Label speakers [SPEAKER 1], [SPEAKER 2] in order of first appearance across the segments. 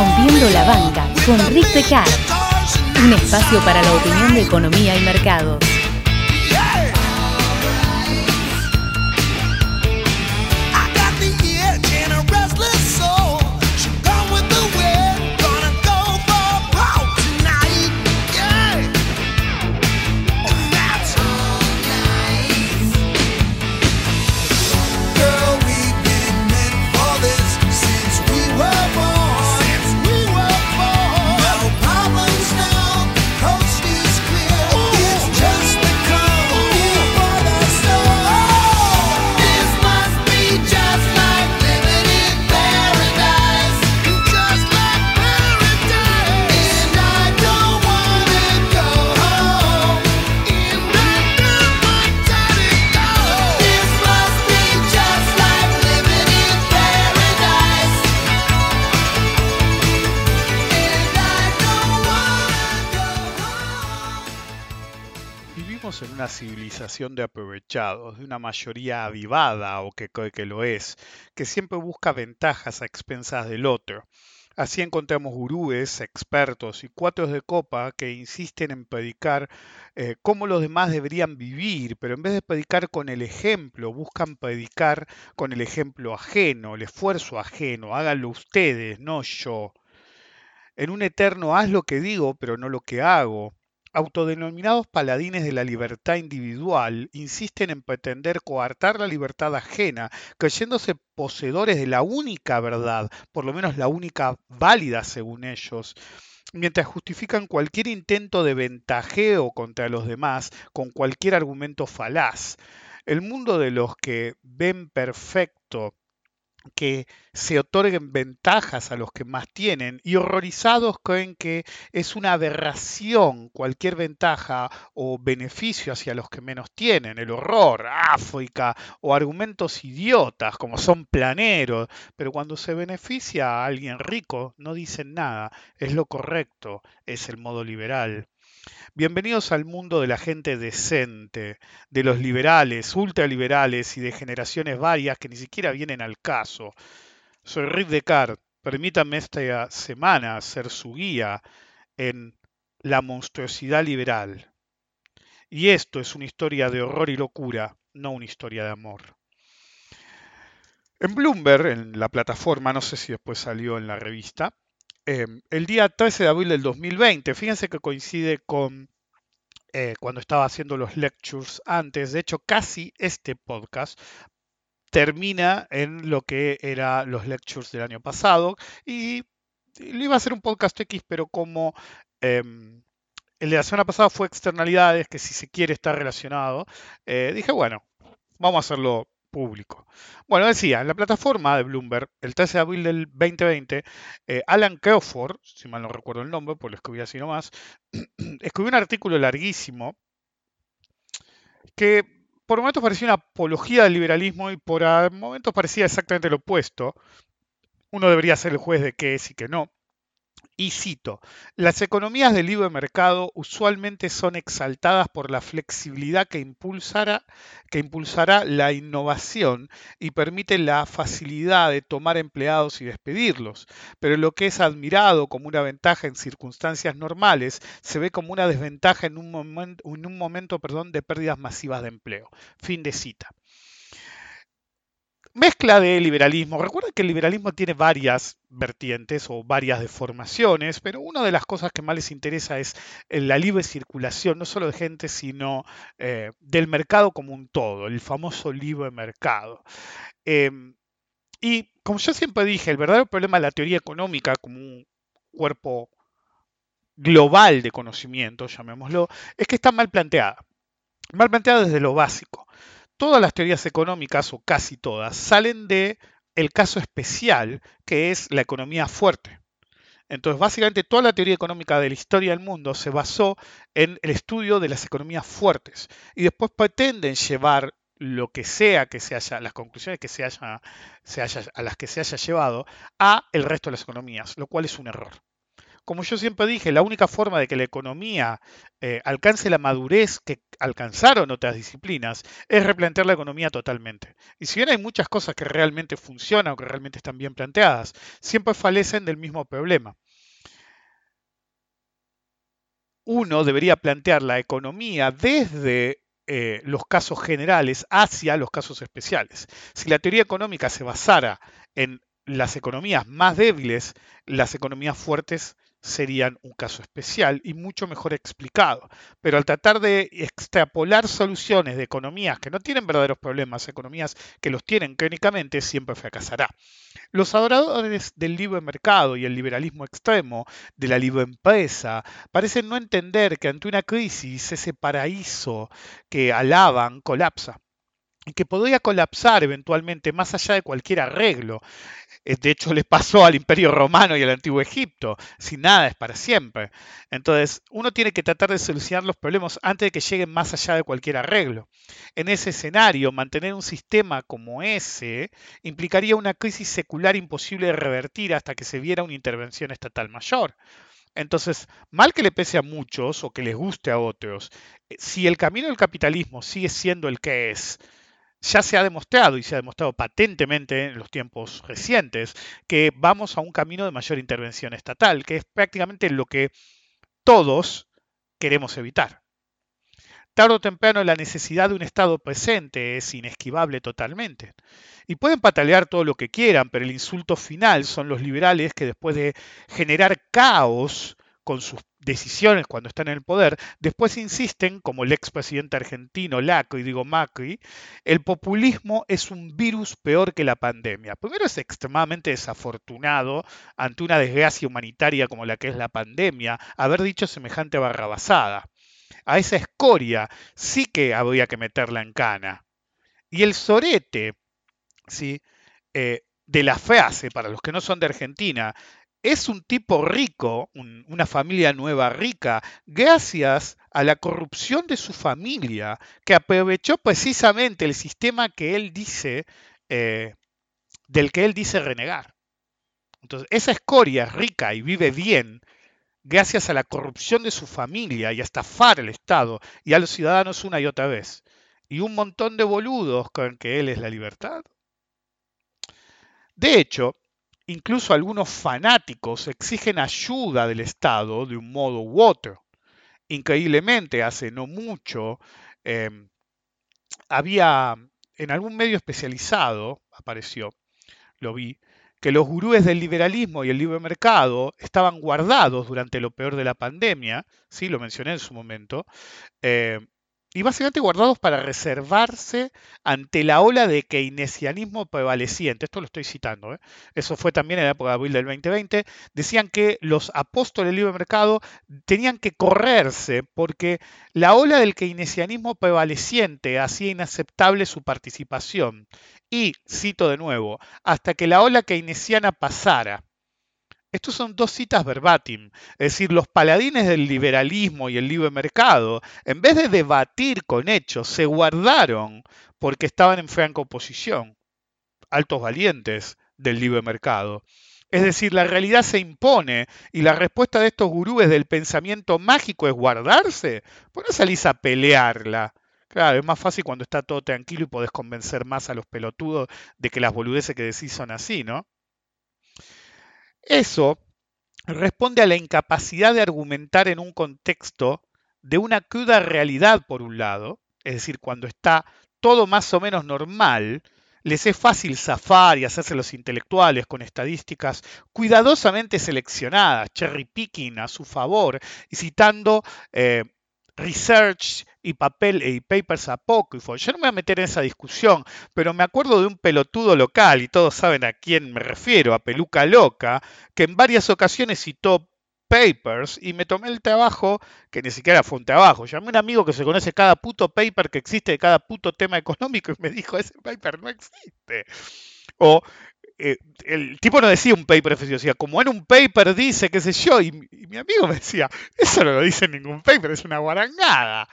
[SPEAKER 1] Rompiendo la Banca con Rick un espacio para la opinión de economía y mercados.
[SPEAKER 2] De aprovechados, de una mayoría avivada o que que lo es, que siempre busca ventajas a expensas del otro. Así encontramos gurúes, expertos y cuatros de copa que insisten en predicar eh, cómo los demás deberían vivir, pero en vez de predicar con el ejemplo, buscan predicar con el ejemplo ajeno, el esfuerzo ajeno. Háganlo ustedes, no yo. En un eterno haz lo que digo, pero no lo que hago. Autodenominados paladines de la libertad individual, insisten en pretender coartar la libertad ajena, creyéndose poseedores de la única verdad, por lo menos la única válida según ellos, mientras justifican cualquier intento de ventajeo contra los demás con cualquier argumento falaz. El mundo de los que ven perfecto que se otorguen ventajas a los que más tienen y horrorizados creen que es una aberración cualquier ventaja o beneficio hacia los que menos tienen, el horror, África o argumentos idiotas como son planeros, pero cuando se beneficia a alguien rico no dicen nada, es lo correcto, es el modo liberal. Bienvenidos al mundo de la gente decente, de los liberales, ultraliberales y de generaciones varias que ni siquiera vienen al caso. Soy Rick Descartes. Permítanme esta semana ser su guía en la monstruosidad liberal. Y esto es una historia de horror y locura, no una historia de amor. En Bloomberg, en la plataforma, no sé si después salió en la revista, Em, el día 13 de abril del 2020. Fíjense que coincide con eh, cuando estaba haciendo los lectures antes. De hecho, casi este podcast termina en lo que eran los lectures del año pasado. Y le iba a hacer un podcast X, pero como em, el de la semana pasada fue externalidades, que si se quiere está relacionado, eh, dije, bueno, vamos a hacerlo público. Bueno, decía, en la plataforma de Bloomberg, el 13 de abril del 2020, eh, Alan Crawford, si mal no recuerdo el nombre, pues lo escribí así nomás, escribió un artículo larguísimo que por momentos parecía una apología del liberalismo y por momentos parecía exactamente lo opuesto. Uno debería ser el juez de qué es y qué no. Y cito, las economías de libre mercado usualmente son exaltadas por la flexibilidad que impulsará, la innovación y permite la facilidad de tomar empleados y despedirlos. Pero lo que es admirado como una ventaja en circunstancias normales se ve como una desventaja en un, momento, de pérdidas masivas de empleo. Fin de cita mezcla de liberalismo. Recuerden que el liberalismo tiene varias vertientes o varias deformaciones, pero una de las cosas que más les interesa es eh, la libre circulación, no solo de gente, sino eh, del mercado como un todo, el famoso libre mercado. Em, y como yo siempre dije, el verdadero problema de la teoría económica como un cuerpo global de conocimiento, llamémoslo, es que está mal planteada. Mal planteada desde lo básico todas las teorías económicas, o casi todas, salen de el caso especial, que es la economía fuerte. Entonces, básicamente toda la teoría económica de la historia del mundo se basó en el estudio de las economías fuertes y después pretenden llevar lo que sea que se haya, las conclusiones que se haya, se haya, a las que se haya llevado a el resto de las economías, lo cual es un error. Como yo siempre dije, la única forma de que la economía eh, alcance la madurez que alcanzaron otras disciplinas es replantear la economía totalmente. Y si bien hay muchas cosas que realmente funcionan o que realmente están bien planteadas, siempre falecen del mismo problema. Uno debería plantear la economía desde eh, los casos generales hacia los casos especiales. Si la teoría económica se basara en las economías más débiles, las economías fuertes serían un caso especial y mucho mejor explicado. Pero al tratar de extrapolar soluciones de economías que no tienen verdaderos problemas, economías que los tienen clínicamente, siempre fracasará. Los adoradores del libre mercado y el liberalismo extremo, de la libre empresa, parecen no entender que ante una crisis ese paraíso que alaban colapsa y que podría colapsar eventualmente más allá de cualquier arreglo. Eh, de hecho, le pasó al Imperio Romano y al Antiguo Egipto. Si nada es para siempre. Entonces, uno tiene que tratar de solucionar los problemas antes de que lleguen más allá de cualquier arreglo. En ese escenario, mantener un sistema como ese implicaría una crisis secular imposible de revertir hasta que se viera una intervención estatal mayor. Entonces, mal que le pese a muchos o que les guste a otros, eh, si el camino del capitalismo sigue siendo el que es, ya se ha demostrado y se ha demostrado patentemente en los tiempos recientes que vamos a un camino de mayor intervención estatal, que es prácticamente lo que todos queremos evitar. Tardo o temprano la necesidad de un Estado presente es inesquivable totalmente. Y pueden patalear todo lo que quieran, pero el insulto final son los liberales que después de generar caos con sus decisiones cuando están en el poder, después insisten, como el expresidente argentino Lacro y digo Macri, el populismo es un virus peor que la pandemia. Primero es extremadamente desafortunado ante una desgracia humanitaria como la que es la pandemia, haber dicho semejante barrabasada. A esa escoria sí que habría que meterla en cana. Y el sorete, ¿sí? Eh, de la frase, para los que no son de Argentina, es un tipo rico, una familia nueva rica, gracias a la corrupción de su familia, que aprovechó precisamente el sistema que él dice, eh, del que él dice renegar. Entonces, esa escoria es rica y vive bien gracias a la corrupción de su familia y a estafar al Estado y a los ciudadanos una y otra vez. Y un montón de boludos con que él es la libertad. De hecho, Incluso algunos fanáticos exigen ayuda del Estado de un modo u otro. Increíblemente, hace no mucho, em, había en algún medio especializado, apareció, lo vi, que los gurúes del liberalismo y el libre mercado estaban guardados durante lo peor de la pandemia, sí, lo mencioné en su momento, eh, y básicamente guardados para reservarse ante la ola de keynesianismo prevaleciente. Esto lo estoy citando, ¿eh? eso fue también en la época de abril del 2020. Decían que los apóstoles del libre mercado tenían que correrse porque la ola del keynesianismo prevaleciente hacía inaceptable su participación. Y, cito de nuevo, hasta que la ola keynesiana pasara. Estos son dos citas verbatim, es decir, los paladines del liberalismo y el libre mercado, en vez de debatir con hechos, se guardaron porque estaban en franca oposición, altos valientes del libre mercado. Es decir, la realidad se impone y la respuesta de estos gurúes del pensamiento mágico es guardarse. ¿Por qué salís a pelearla? Claro, es más fácil cuando está todo tranquilo y podés convencer más a los pelotudos de que las boludeces que decís son así, ¿no? Eso responde a la incapacidad de argumentar en un contexto de una cruda realidad, por un lado, es decir, cuando está todo más o menos normal, les es fácil zafar y hacerse los intelectuales con estadísticas cuidadosamente seleccionadas, cherry picking a su favor y citando eh, research y papel y papers apócrifos. Yo no me voy a meter en esa discusión, pero me acuerdo de un pelotudo local, y todos saben a quién me refiero, a Peluca Loca, que en varias ocasiones citó papers y me tomé el trabajo, que ni siquiera fue un trabajo, llamé a un amigo que se conoce cada puto paper que existe de cada puto tema económico y me dijo, ese paper no existe. O eh, el tipo no decía un paper decía, como en un paper dice, qué sé yo, y, mi amigo me decía, eso no lo dice ningún paper, es una guarangada.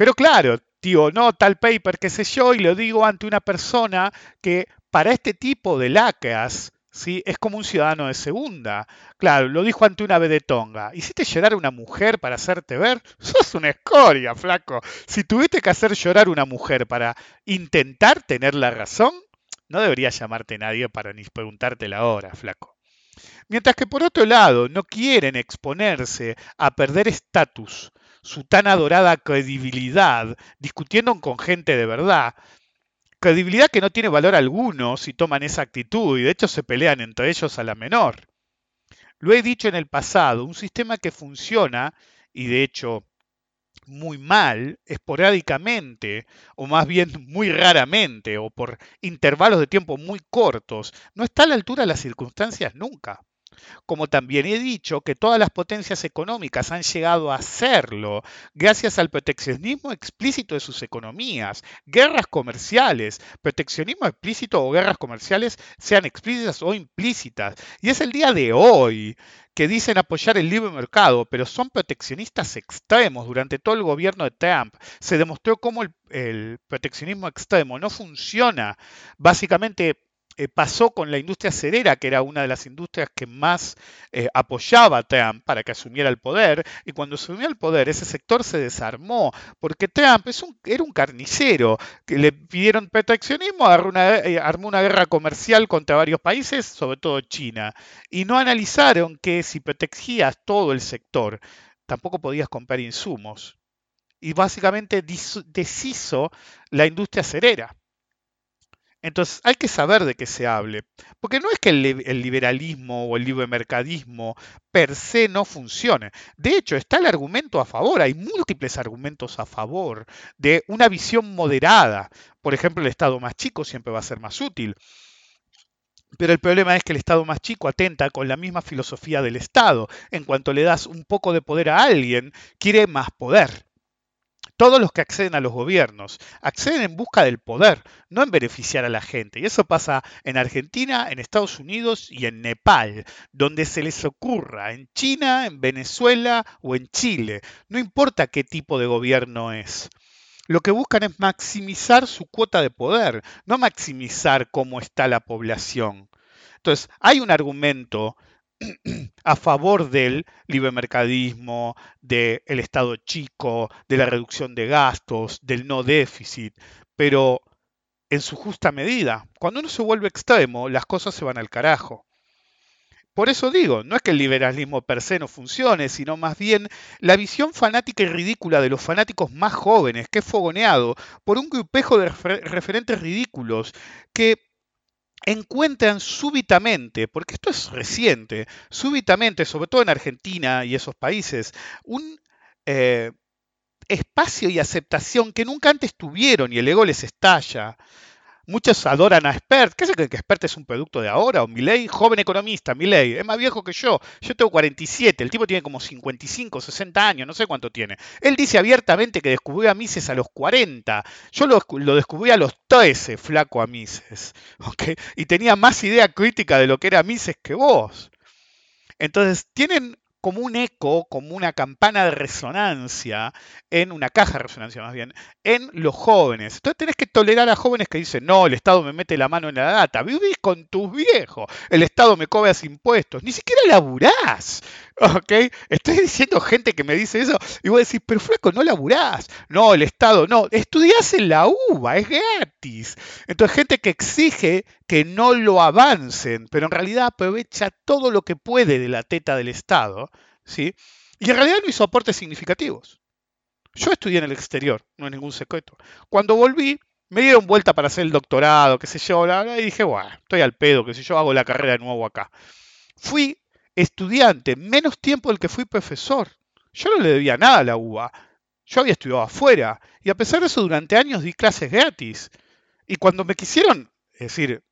[SPEAKER 2] Pero claro, tío, no tal paper, qué sé yo, y lo digo ante una persona que para este tipo de lacras ¿sí? Es como un ciudadano de segunda. Claro, lo dijo ante una vedetonga. ¿Hiciste llorar a una mujer para hacerte ver? Sos una escoria, flaco. Si tuviste que hacer llorar a una mujer para intentar tener la razón, no debería llamarte nadie para ni preguntarte la hora, flaco. Mientras que por otro lado no quieren exponerse a perder estatus, su tan adorada credibilidad, discutiendo con gente de verdad, credibilidad que no tiene valor alguno si toman esa actitud y de hecho se pelean entre ellos a la menor. Lo he dicho en el pasado, un sistema que funciona y de hecho muy mal, esporádicamente, o más bien muy raramente, o por intervalos de tiempo muy cortos, no está a la altura de las circunstancias nunca como también he dicho que todas las potencias económicas han llegado a hacerlo gracias al proteccionismo explícito de sus economías, guerras comerciales, proteccionismo explícito o guerras comerciales sean explícitas o implícitas. Y es el día de hoy que dicen apoyar el libre mercado, pero son proteccionistas extremos. Durante todo el gobierno de Trump se demostró cómo el, el proteccionismo extremo no funciona. Básicamente eh, pasó con la industria cerera, que era una de las industrias que más eh, apoyaba a Trump para que asumiera el poder, y cuando asumió el poder ese sector se desarmó, porque Trump era un carnicero, que le pidieron proteccionismo, eh, armó una guerra comercial contra varios países, sobre todo China, y no analizaron que si protegías todo el sector, tampoco podías comprar insumos. Y básicamente deshizo la industria cerera. Entonces hay que saber de qué se hable, porque no es que el, liberalismo o el libre mercadismo per se no funcione. De hecho, está el argumento a favor, hay múltiples argumentos a favor de una visión moderada. Por ejemplo, el Estado más chico siempre va a ser más útil. Pero el problema es que el Estado más chico atenta con la misma filosofía del Estado. En cuanto le das un poco de poder a alguien, quiere más poder. Todos los que acceden a los gobiernos acceden en busca del poder, no en beneficiar a la gente. Y eso pasa en Argentina, en Estados Unidos y en Nepal, donde se les ocurra, en China, en Venezuela o en Chile. No importa qué tipo de gobierno es. Lo que buscan es maximizar su cuota de poder, no maximizar cómo está la población. Entonces, hay un argumento a favor del libre mercadismo, del Estado chico, de la reducción de gastos, del no déficit, pero en su justa medida. Cuando uno se vuelve extremo, las cosas se van al carajo. Por eso digo, no es que el liberalismo per se no funcione, sino más bien la visión fanática y ridícula de los fanáticos más jóvenes, que es fogoneado por un grupejo de referentes ridículos que encuentran súbitamente, porque esto es reciente, súbitamente, sobre todo en Argentina y esos países, un eh, espacio y aceptación que nunca antes tuvieron y el ego les estalla. Muchos adoran a Spert. ¿Qué se creen que Spert es un producto de ahora? O Milley, joven economista, Milley, es más viejo que yo. Yo tengo 47, el tipo tiene como 55, 60 años, no sé cuánto tiene. Él dice abiertamente que descubrió a Mises a los 40. Yo lo, descubrí a los 13, flaco a Mises. Y tenía más idea crítica de lo que era Mises que vos. Entonces, tienen como un eco, como una campana de resonancia, en una caja de resonancia más bien, en los jóvenes. Entonces tenés que tolerar a jóvenes que dicen, no, el Estado me mete la mano en la data, vivís con tus viejos, el Estado me cobras impuestos, ni siquiera laburás. ¿Ok? Estoy diciendo gente que me dice eso y voy a decir, pero flaco, no laburás. No, el Estado no. Estudiás en la UBA, es gratis. Entonces, gente que exige que no lo avancen, pero en realidad aprovecha todo lo que puede de la teta del Estado, ¿sí? Y en realidad no hizo aportes significativos. Yo estudié en el exterior, no es ningún secreto. Cuando volví, me dieron vuelta para hacer el doctorado, qué sé yo, y dije, bueno, estoy al pedo, qué sé yo, hago la carrera de nuevo acá. Fui estudiante, menos tiempo del que fui profesor. Yo no le debía nada a la UBA. Yo había estudiado afuera y a pesar de eso durante años di clases gratis. Y cuando me quisieron, es decir,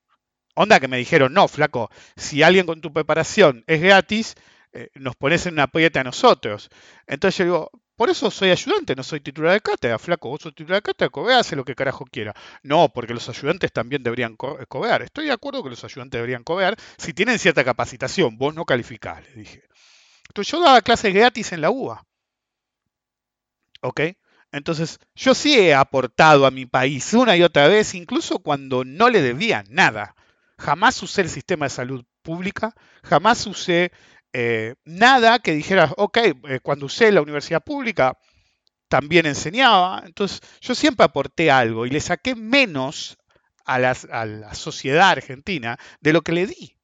[SPEAKER 2] onda que me dijeron, no, flaco, si alguien con tu preparación es gratis, eh, nos pones en una aprieta a nosotros. Entonces yo digo, por eso soy ayudante, no soy titular de cátedra, flaco, vos sos titular de cátedra, cobra, hace lo que carajo quiera. No, porque los ayudantes también deberían eh, cobrar. Estoy de acuerdo que los ayudantes deberían cobrar si tienen cierta capacitación, vos no calificás, le dije. Entonces yo daba clases gratis en la UBA. ¿Ok? Entonces, yo sí he aportado a mi país una y otra vez, incluso cuando no le debía nada. Jamás usé el sistema de salud pública, jamás usé eh, nada que dijera, ok, eh, cuando usé la universidad pública también enseñaba, entonces yo siempre aporté algo y le saqué menos a la, a la sociedad argentina de lo que le di.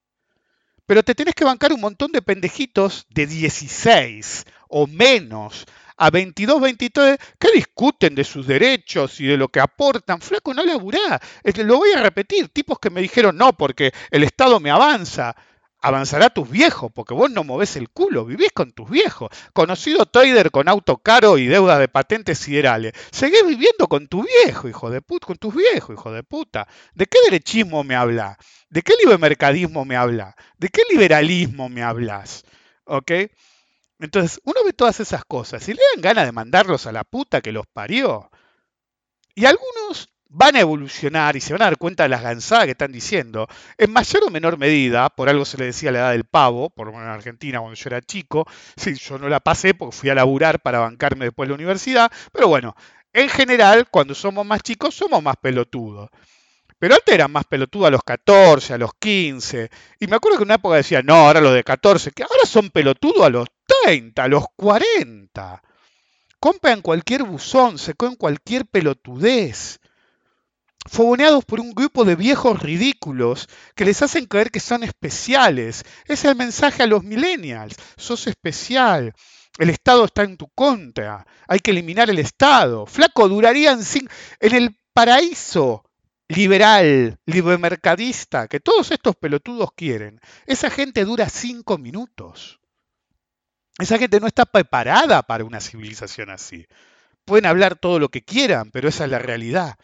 [SPEAKER 2] Pero te tenés que bancar un montón de pendejitos de 16 o menos a 22, 23 que discuten de sus derechos y de lo que aportan. Flaco, no laburá. Lo voy a repetir. Tipos que me dijeron no, porque el Estado me avanza avanzará tus viejos, porque vos no movés el culo, vivís con tus viejos. Conocido trader con auto caro y deuda de patentes siderales. Seguís viviendo con tu viejo, hijo de puta, con tus viejos, hijo de puta. ¿De qué derechismo me habla? ¿De qué libermercadismo me habla? ¿De qué liberalismo me hablas? ¿Ok? Entonces, uno ve todas esas cosas y le dan ganas de mandarlos a la puta que los parió. Y algunos van a evolucionar y se van a dar cuenta de las gansadas que están diciendo. En mayor o menor medida, por algo se le decía la edad del pavo, por lo menos en Argentina cuando yo era chico, sí, yo no la pasé porque fui a laburar para bancarme después de la universidad, pero bueno, en general, cuando somos más chicos, somos más pelotudos. Pero antes eran más pelotudos a los 14, a los 15. Y me acuerdo que en una época decía, no, ahora los de 14, que ahora son pelotudos a los 30, a los 40. Compran cualquier buzón, se cogen cualquier pelotudez fogoneados por un grupo de viejos ridículos que les hacen creer que son especiales. Es el mensaje a los millennials. Sos especial. El Estado está en tu contra. Hay que eliminar el Estado. Flaco, durarían sin... en el paraíso liberal, libermercadista, que todos estos pelotudos quieren. Esa gente dura cinco minutos. Esa gente no está preparada para una civilización así. Pueden hablar todo lo que quieran, pero esa es la realidad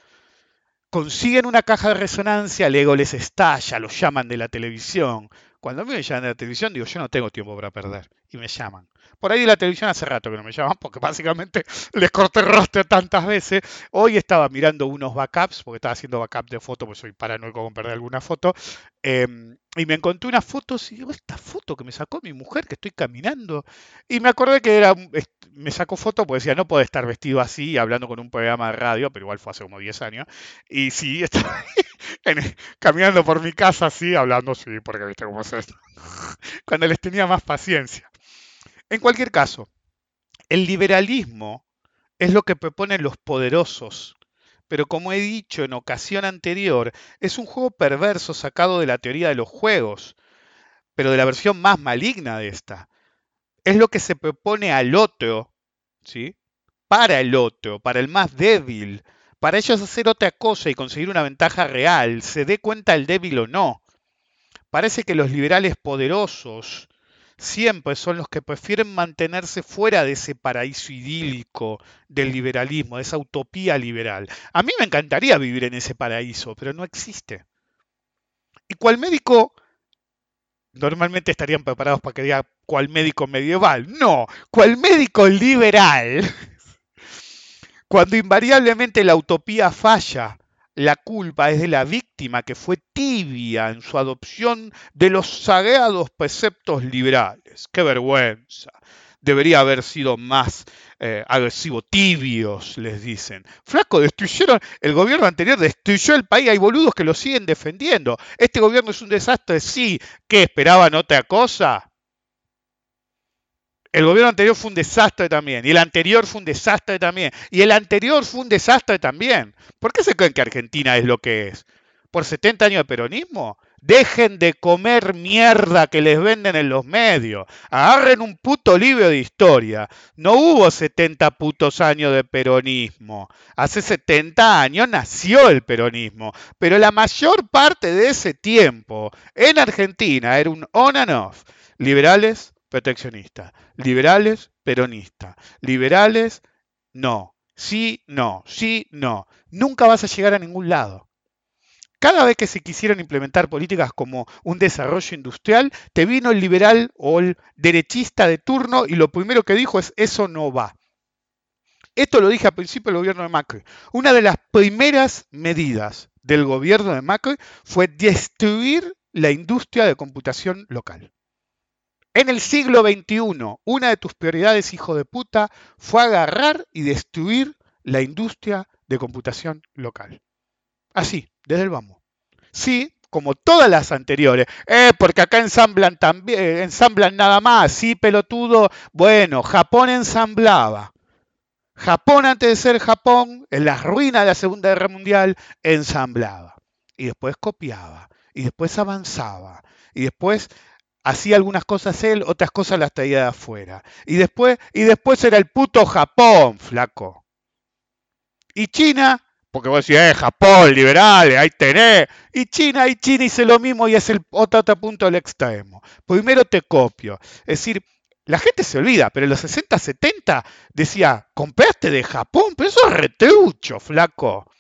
[SPEAKER 2] consiguen una caja de resonancia, el ego les estalla, los llaman de la televisión. Cuando a mí me llaman de la televisión, digo, yo no tengo tiempo para perder. Y me llaman. Por ahí de la televisión hace rato que no me llaman, porque básicamente les corté el rostro tantas veces. Hoy estaba mirando unos backups, porque estaba haciendo backup de foto, porque soy paranoico con perder alguna foto. Em, y me encontré unas fotos y digo, esta foto que me sacó mi mujer, que estoy caminando. Y me acordé que era, me sacó foto porque decía, no puede estar vestido así, hablando con un programa de radio, pero igual fue hace como 10 años. Y sí, estaba caminando por mi casa así, hablando, sí, porque viste cómo es esto. Cuando les tenía más paciencia. En cualquier caso, el liberalismo es lo que proponen los poderosos, pero como he dicho en ocasión anterior, es un juego perverso sacado de la teoría de los juegos, pero de la versión más maligna de esta. Es lo que se propone al otro, ¿sí? Para el otro, para el más débil, para ellos hacer otra cosa y conseguir una ventaja real, se dé cuenta el débil o no. Parece que los liberales poderosos siempre son los que prefieren mantenerse fuera de ese paraíso idílico del liberalismo, de esa utopía liberal. A mí me encantaría vivir en ese paraíso, pero no existe. ¿Y cuál médico? Normalmente estarían preparados para que diga cuál médico medieval. No, cuál médico liberal. Cuando invariablemente la utopía falla la culpa es de la víctima que fue tibia en su adopción de los sagrados preceptos liberales. ¡Qué vergüenza! Debería haber sido más eh, agresivo, tibios, les dicen. Flaco, destruyeron, el gobierno anterior destruyó el país, hay boludos que lo siguen defendiendo. Este gobierno es un desastre, sí. ¿Qué esperaban otra cosa? El gobierno anterior fue un desastre también, y el anterior fue un desastre también, y el anterior fue un desastre también. ¿Por qué se creen que Argentina es lo que es? ¿Por 70 años de peronismo? Dejen de comer mierda que les venden en los medios. Agarren un puto libro de historia. No hubo 70 putos años de peronismo. Hace 70 años nació el peronismo. Pero la mayor parte de ese tiempo en Argentina era un on and off. Liberales, proteccionista. Liberales, peronista. Liberales, no. Sí, no. Sí, no. Nunca vas a llegar a ningún lado. Cada vez que se quisieron implementar políticas como un desarrollo industrial, te vino el liberal o el derechista de turno y lo primero que dijo es eso no va. Esto lo dije al principio del gobierno de Macri. Una de las primeras medidas del gobierno de Macri fue destruir la industria de computación local. En el siglo XXI, una de tus prioridades, hijo de puta, fue agarrar y destruir la industria de computación local. Así, desde el vamos. Sí, como todas las anteriores. Eh, porque acá ensamblan también, ensamblan nada más, sí, pelotudo. Bueno, Japón ensamblaba. Japón, antes de ser Japón, en las ruinas de la Segunda Guerra Mundial, ensamblaba. Y después copiaba. Y después avanzaba. Y después hacía algunas cosas él, otras cosas las traía de afuera. Y después, y después era el puto Japón, flaco. Y China, porque vos decís, eh, Japón, liberales, ahí tenés. Y China, y China hice lo mismo y es el otro, punto del extremo. Primero te copio. Es decir, la gente se olvida, pero en los 60, 70 decía, compraste de Japón, pero eso es retrucho, flaco.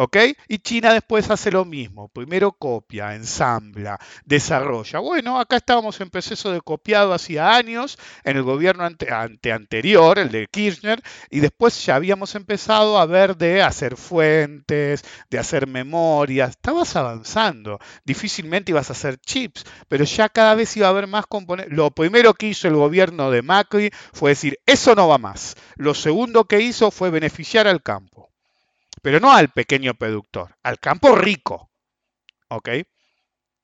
[SPEAKER 2] ¿Ok? Y China después hace lo mismo. Primero copia, ensambla, desarrolla. Bueno, acá estábamos en proceso de copiado hacía años en el gobierno ante, anterior, el de Kirchner, y después ya habíamos empezado a ver de hacer fuentes, de hacer memorias. Estabas avanzando. Difícilmente ibas a hacer chips, pero ya cada vez iba a haber más componentes. Lo primero que hizo el gobierno de Macri fue decir, eso no va más. Lo segundo que hizo fue beneficiar al campo pero no al pequeño productor, al campo rico. ¿Ok?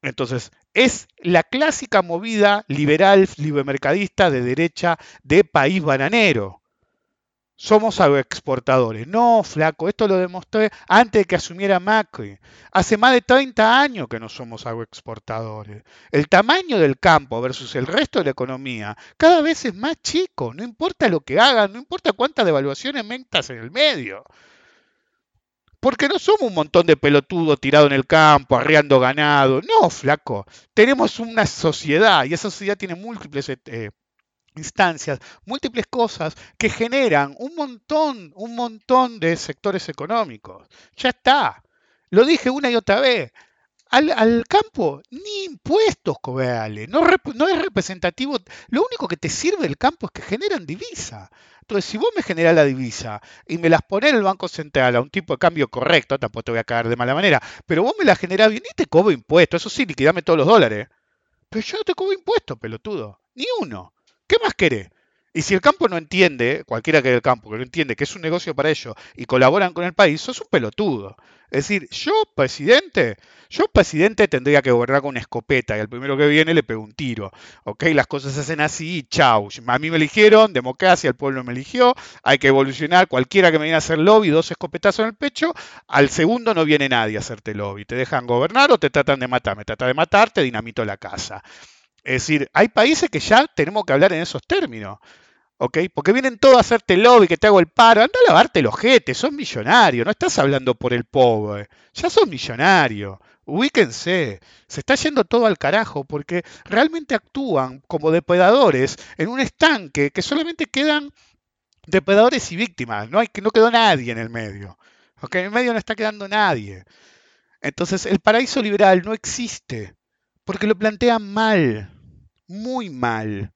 [SPEAKER 2] Entonces, es la clásica movida liberal, libermercadista de derecha de país bananero. Somos agroexportadores. No, flaco, esto lo demostré antes de que asumiera Macri. Hace más de 30 años que no somos agroexportadores. El tamaño del campo versus el resto de la economía cada vez es más chico. No importa lo que hagan, no importa cuántas devaluaciones mentas en el medio. Porque no somos un montón de pelotudos tirados en el campo, arreando ganado. No, flaco. Tenemos una sociedad y esa sociedad tiene múltiples eh, instancias, múltiples cosas que generan un montón, un montón de sectores económicos. Ya está. Lo dije una y otra vez. Al, campo, ni impuestos cobrales, no, es representativo. Lo único que te sirve el campo es que generan divisa. Entonces, si vos me generás la divisa y me las ponés en el Banco Central a un tipo de cambio correcto, tampoco te voy a caer de mala manera, pero vos me las generás bien y te cobro impuestos, eso sí, liquidame todos los dólares. Pero yo no te cobro impuestos, pelotudo, ni uno. ¿Qué más querés? Y si el campo no entiende, cualquiera que el campo que no entiende que es un negocio para ellos y colaboran con el país, sos un pelotudo. Es decir, yo, presidente, yo, presidente, tendría que gobernar con una escopeta y al primero que viene le pego un tiro. ¿Ok? Las cosas se hacen así y chau. A mí me eligieron, democracia, el pueblo me eligió, hay que evolucionar. Cualquiera que me viene a hacer lobby, dos escopetazos en el pecho, al segundo no viene nadie a hacerte lobby. Te dejan gobernar o te tratan de matar. Me trata de matar, te dinamito la casa. Es decir, hay países que ya tenemos que hablar en esos términos. ¿Ok? Porque vienen todos a hacerte lobby, que te hago el paro. Anda a lavarte los jetes, sos millonario, no estás hablando por el pobre. Ya sos millonario. Ubíquense, se está yendo todo al carajo porque realmente actúan como depredadores en un estanque que solamente quedan depredadores y víctimas, no, hay, no quedó nadie en el medio. ¿ok? En el medio no está quedando nadie. Entonces el paraíso liberal no existe porque lo plantean mal, muy mal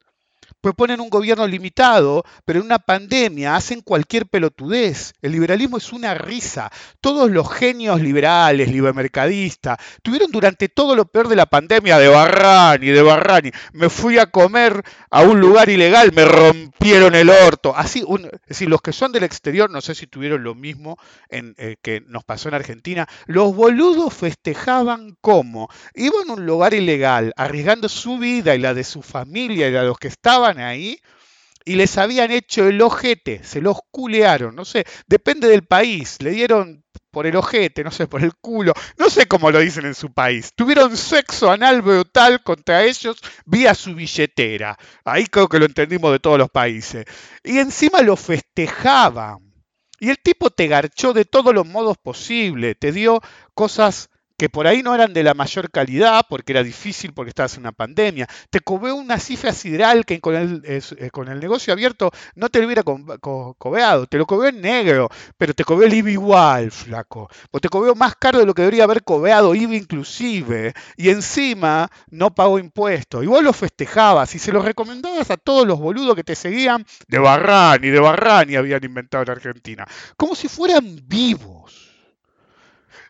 [SPEAKER 2] proponen un gobierno limitado, pero en una pandemia hacen cualquier pelotudez. El liberalismo es una risa. Todos los genios liberales, libermercadistas, tuvieron durante todo lo peor de la pandemia de Barrani, de Barrani. Me fui a comer a un lugar ilegal, me rompieron el orto. Así, decir, los que son del exterior, no sé si tuvieron lo mismo en, eh, que nos pasó en Argentina, los boludos festejaban como iban a un lugar ilegal, arriesgando su vida y la de su familia y la de los que estaban ahí y les habían hecho el ojete, se los culearon, no sé, depende del país, le dieron por el ojete, no sé, por el culo, no sé cómo lo dicen en su país. Tuvieron sexo anal brutal contra ellos vía su billetera. Ahí creo que lo entendimos de todos los países. Y encima lo festejaban. Y el tipo te garchó de todos los modos posibles, te dio cosas que por ahí no eran de la mayor calidad, porque era difícil, porque estabas en una pandemia. Te cobró una cifra sideral que con el, eh, con el negocio abierto no te lo hubiera cobrado. Te lo cobró en negro, pero te cobró el IVA igual, flaco. O te cobró más caro de lo que debería haber cobrado IVA inclusive. Y encima no pagó impuestos. Y vos lo festejabas y se lo recomendabas a todos los boludos que te seguían de Barrani, de Barrani habían inventado en Argentina. Como si fueran vivos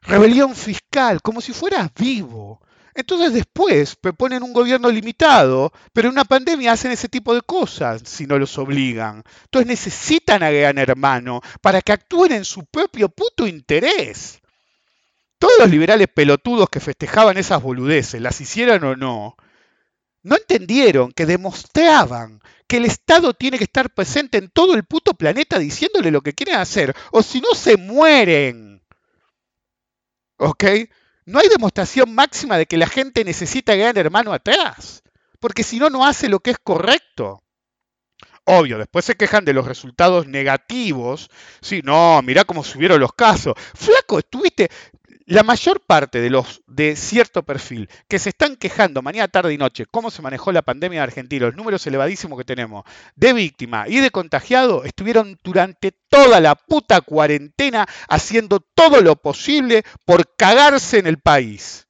[SPEAKER 2] rebelión fiscal, como si fueras vivo. Entonces después proponen un gobierno limitado, pero en una pandemia hacen ese tipo de cosas si no los obligan. Entonces necesitan a Gran Hermano para que actúen en su propio puto interés. todos los liberales pelotudos que festejaban esas boludeces, las hicieran o no, no entendieron que demostraban que el Estado tiene que estar presente en todo el puto planeta diciéndole lo que quieren hacer, o si no se mueren. ¿Ok? No hay demostración máxima de que la gente necesita gran hermano atrás, porque si no, no hace lo que es correcto. Obvio, después se quejan de los resultados negativos. Sí, no, mirá cómo subieron los casos. Flaco, estuviste, la mayor parte de los de cierto perfil que se están quejando mañana, tarde y noche cómo se manejó la pandemia en Argentina, los números elevadísimos que tenemos de víctima y de contagiado, estuvieron durante toda la puta cuarentena haciendo todo lo posible por cagarse en el país.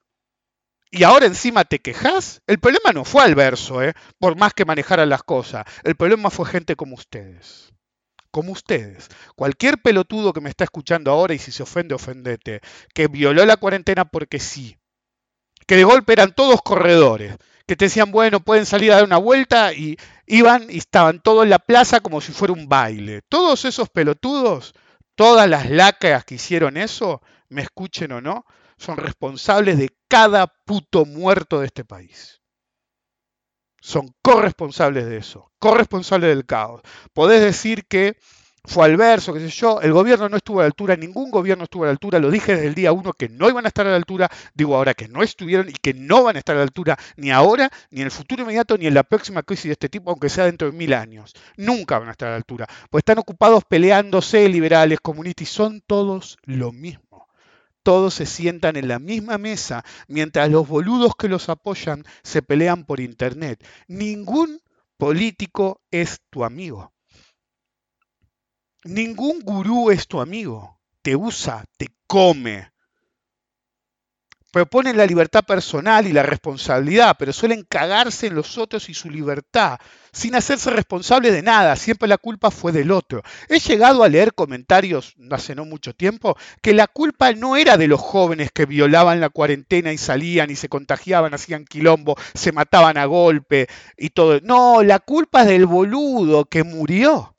[SPEAKER 2] Y ahora encima te quejas. El problema no fue al verso, ¿eh? por más que manejaran las cosas. El problema fue gente como ustedes como ustedes. Cualquier pelotudo que me está escuchando ahora y si se ofende, ofendete, que violó la cuarentena porque sí, que de golpe eran todos corredores, que te decían, bueno, pueden salir a dar una vuelta y iban y estaban todos en la plaza como si fuera un baile. Todos esos pelotudos, todas las lacras que hicieron eso, me escuchen o no, son responsables de cada puto muerto de este país son corresponsables de eso, corresponsables del caos. Podés decir que fue al verso, qué sé yo, el gobierno no estuvo a la altura, ningún gobierno estuvo a la altura, lo dije desde el día uno que no iban a estar a la altura, digo ahora que no estuvieron y que no van a estar a la altura ni ahora, ni en el futuro inmediato, ni en la próxima crisis de este tipo, aunque sea dentro de mil años. Nunca van a estar a la altura, pues están ocupados peleándose liberales, comunistas, y son todos lo mismo todos se sientan en la misma mesa mientras los boludos que los apoyan se pelean por internet. Ningún político es tu amigo. Ningún gurú es tu amigo. Te usa, te come proponen la libertad personal y la responsabilidad, pero suelen cagarse en los otros y su libertad, sin hacerse responsable de nada, siempre la culpa fue del otro. He llegado a leer comentarios hace no mucho tiempo que la culpa no era de los jóvenes que violaban la cuarentena y salían y se contagiaban, hacían quilombo, se mataban a golpe y todo. No, la culpa es del boludo que murió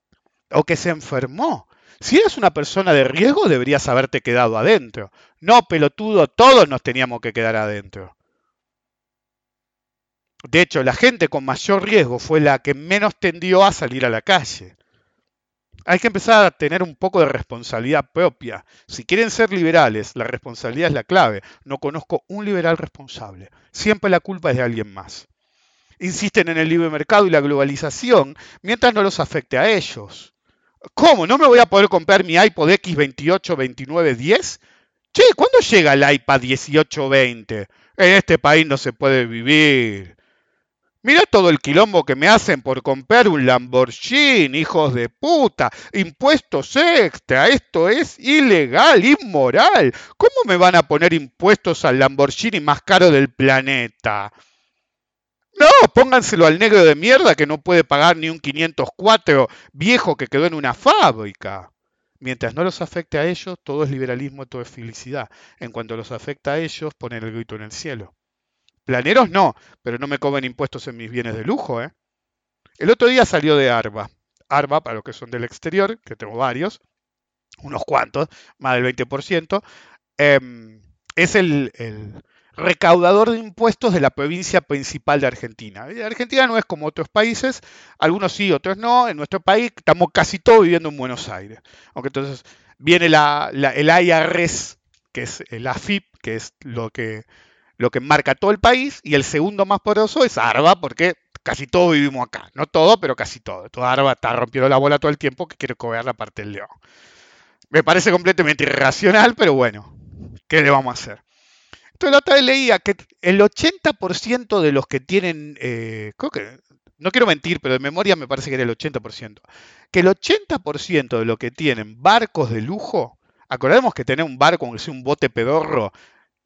[SPEAKER 2] o que se enfermó. Si eres una persona de riesgo, deberías haberte quedado adentro. No, pelotudo, todos nos teníamos que quedar adentro. De hecho, la gente con mayor riesgo fue la que menos tendió a salir a la calle. Hay que empezar a tener un poco de responsabilidad propia. Si quieren ser liberales, la responsabilidad es la clave. No conozco un liberal responsable. Siempre la culpa es de alguien más. Insisten en el libre mercado y la globalización mientras no los afecte a ellos. ¿Cómo? ¿No me voy a poder comprar mi iPod X28, 29, 10? Che, ¿cuándo llega el iPad 1820? En este país no se puede vivir. Mira todo el quilombo que me hacen por comprar un Lamborghini, hijos de puta. Impuestos extra. Esto es ilegal, inmoral. ¿Cómo me van a poner impuestos al Lamborghini más caro del planeta? No, pónganselo al negro de mierda que no puede pagar ni un 504 viejo que quedó en una fábrica. Mientras no los afecte a ellos, todo es liberalismo, todo es felicidad. En cuanto los afecta a ellos, ponen el grito en el cielo. Planeros no, pero no me cobren impuestos en mis bienes de lujo, ¿eh? El otro día salió de ARBA. ARBA, para los que son del exterior, que tengo varios, unos cuantos, más del 20%, em, es el, recaudador de impuestos de la provincia principal de Argentina. Argentina no es como otros países, algunos sí, otros no. En nuestro país estamos casi todos viviendo en Buenos Aires. Aunque entonces viene el IRS, que es el AFIP, que es lo que, lo que marca todo el país, y el segundo más poderoso es ARBA, porque casi todos vivimos acá. No todo, pero casi todo. Toda ARBA está rompiendo la bola todo el tiempo que quiere cobrar la parte del león. Me parece completamente irracional, pero bueno, ¿qué le vamos a hacer? Entonces la otra vez leía que el 80% de los que tienen, eh, creo que, no quiero mentir, pero de memoria me parece que era el 80%, que el 80% de los que tienen barcos de lujo, acordemos que tener un barco, aunque sea un bote pedorro,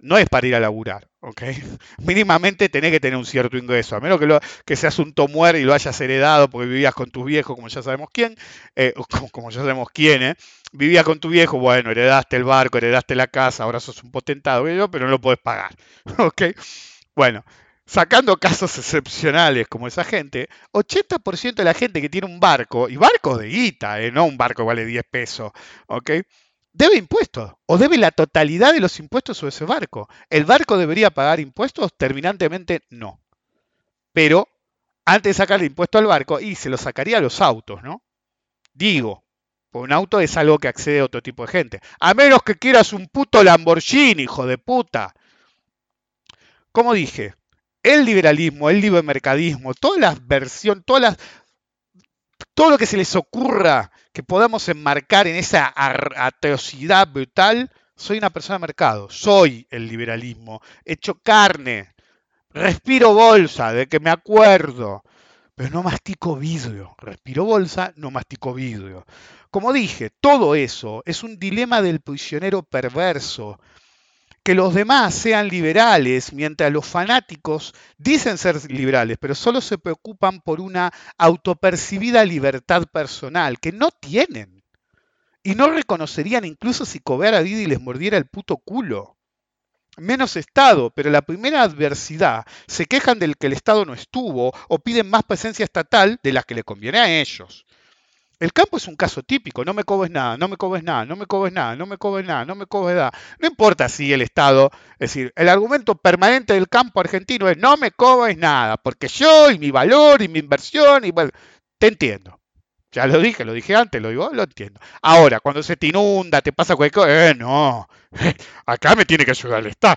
[SPEAKER 2] no es para ir a laburar, ¿ok? Mínimamente tenés que tener un cierto ingreso, a menos que, lo, seas un tomuer y lo hayas heredado porque vivías con tus viejos, como ya sabemos quién, eh, como, ya sabemos quién, ¿eh? Vivías con tu viejo, bueno, heredaste el barco, heredaste la casa, ahora sos un potentado, pero no lo puedes pagar, ¿ok? Bueno, sacando casos excepcionales como esa gente, 80% de la gente que tiene un barco, y barcos de guita, ¿eh? no un barco que vale 10 pesos, ¿ok? Debe impuestos o debe la totalidad de los impuestos sobre ese barco. ¿El barco debería pagar impuestos? Terminantemente no. Pero antes de sacarle impuesto al barco, y se lo sacaría a los autos, ¿no? Digo, un auto es algo que accede a otro tipo de gente. A menos que quieras un puto Lamborghini, hijo de puta. Como dije, el liberalismo, el libermercadismo, todas las versiones, todas las, todo lo que se les ocurra que podamos enmarcar en esa atrocidad brutal, soy una persona de mercado, soy el liberalismo, hecho carne, respiro bolsa, de que me acuerdo, pero no mastico vidrio, respiro bolsa, no mastico vidrio. Como dije, todo eso es un dilema del prisionero perverso, que los demás sean liberales, mientras los fanáticos dicen ser liberales, pero solo se preocupan por una autopercibida libertad personal, que no tienen. Y no reconocerían incluso si cobrara y les mordiera el puto culo. Menos Estado, pero la primera adversidad se quejan del que el Estado no estuvo o piden más presencia estatal de las que le conviene a ellos. El campo es un caso típico, no me cobres nada, no me cobres nada, no me cobres nada, no me cobres nada, no me cobres nada. No importa si el Estado, es decir, el argumento permanente del campo argentino es no me cobres nada, porque yo y mi valor y mi inversión y bueno, te entiendo. Ya lo dije, lo dije antes, lo digo, lo entiendo. Ahora, cuando se te inunda, te pasa cualquier cosa, eh, no, acá me tiene que ayudar el Estado.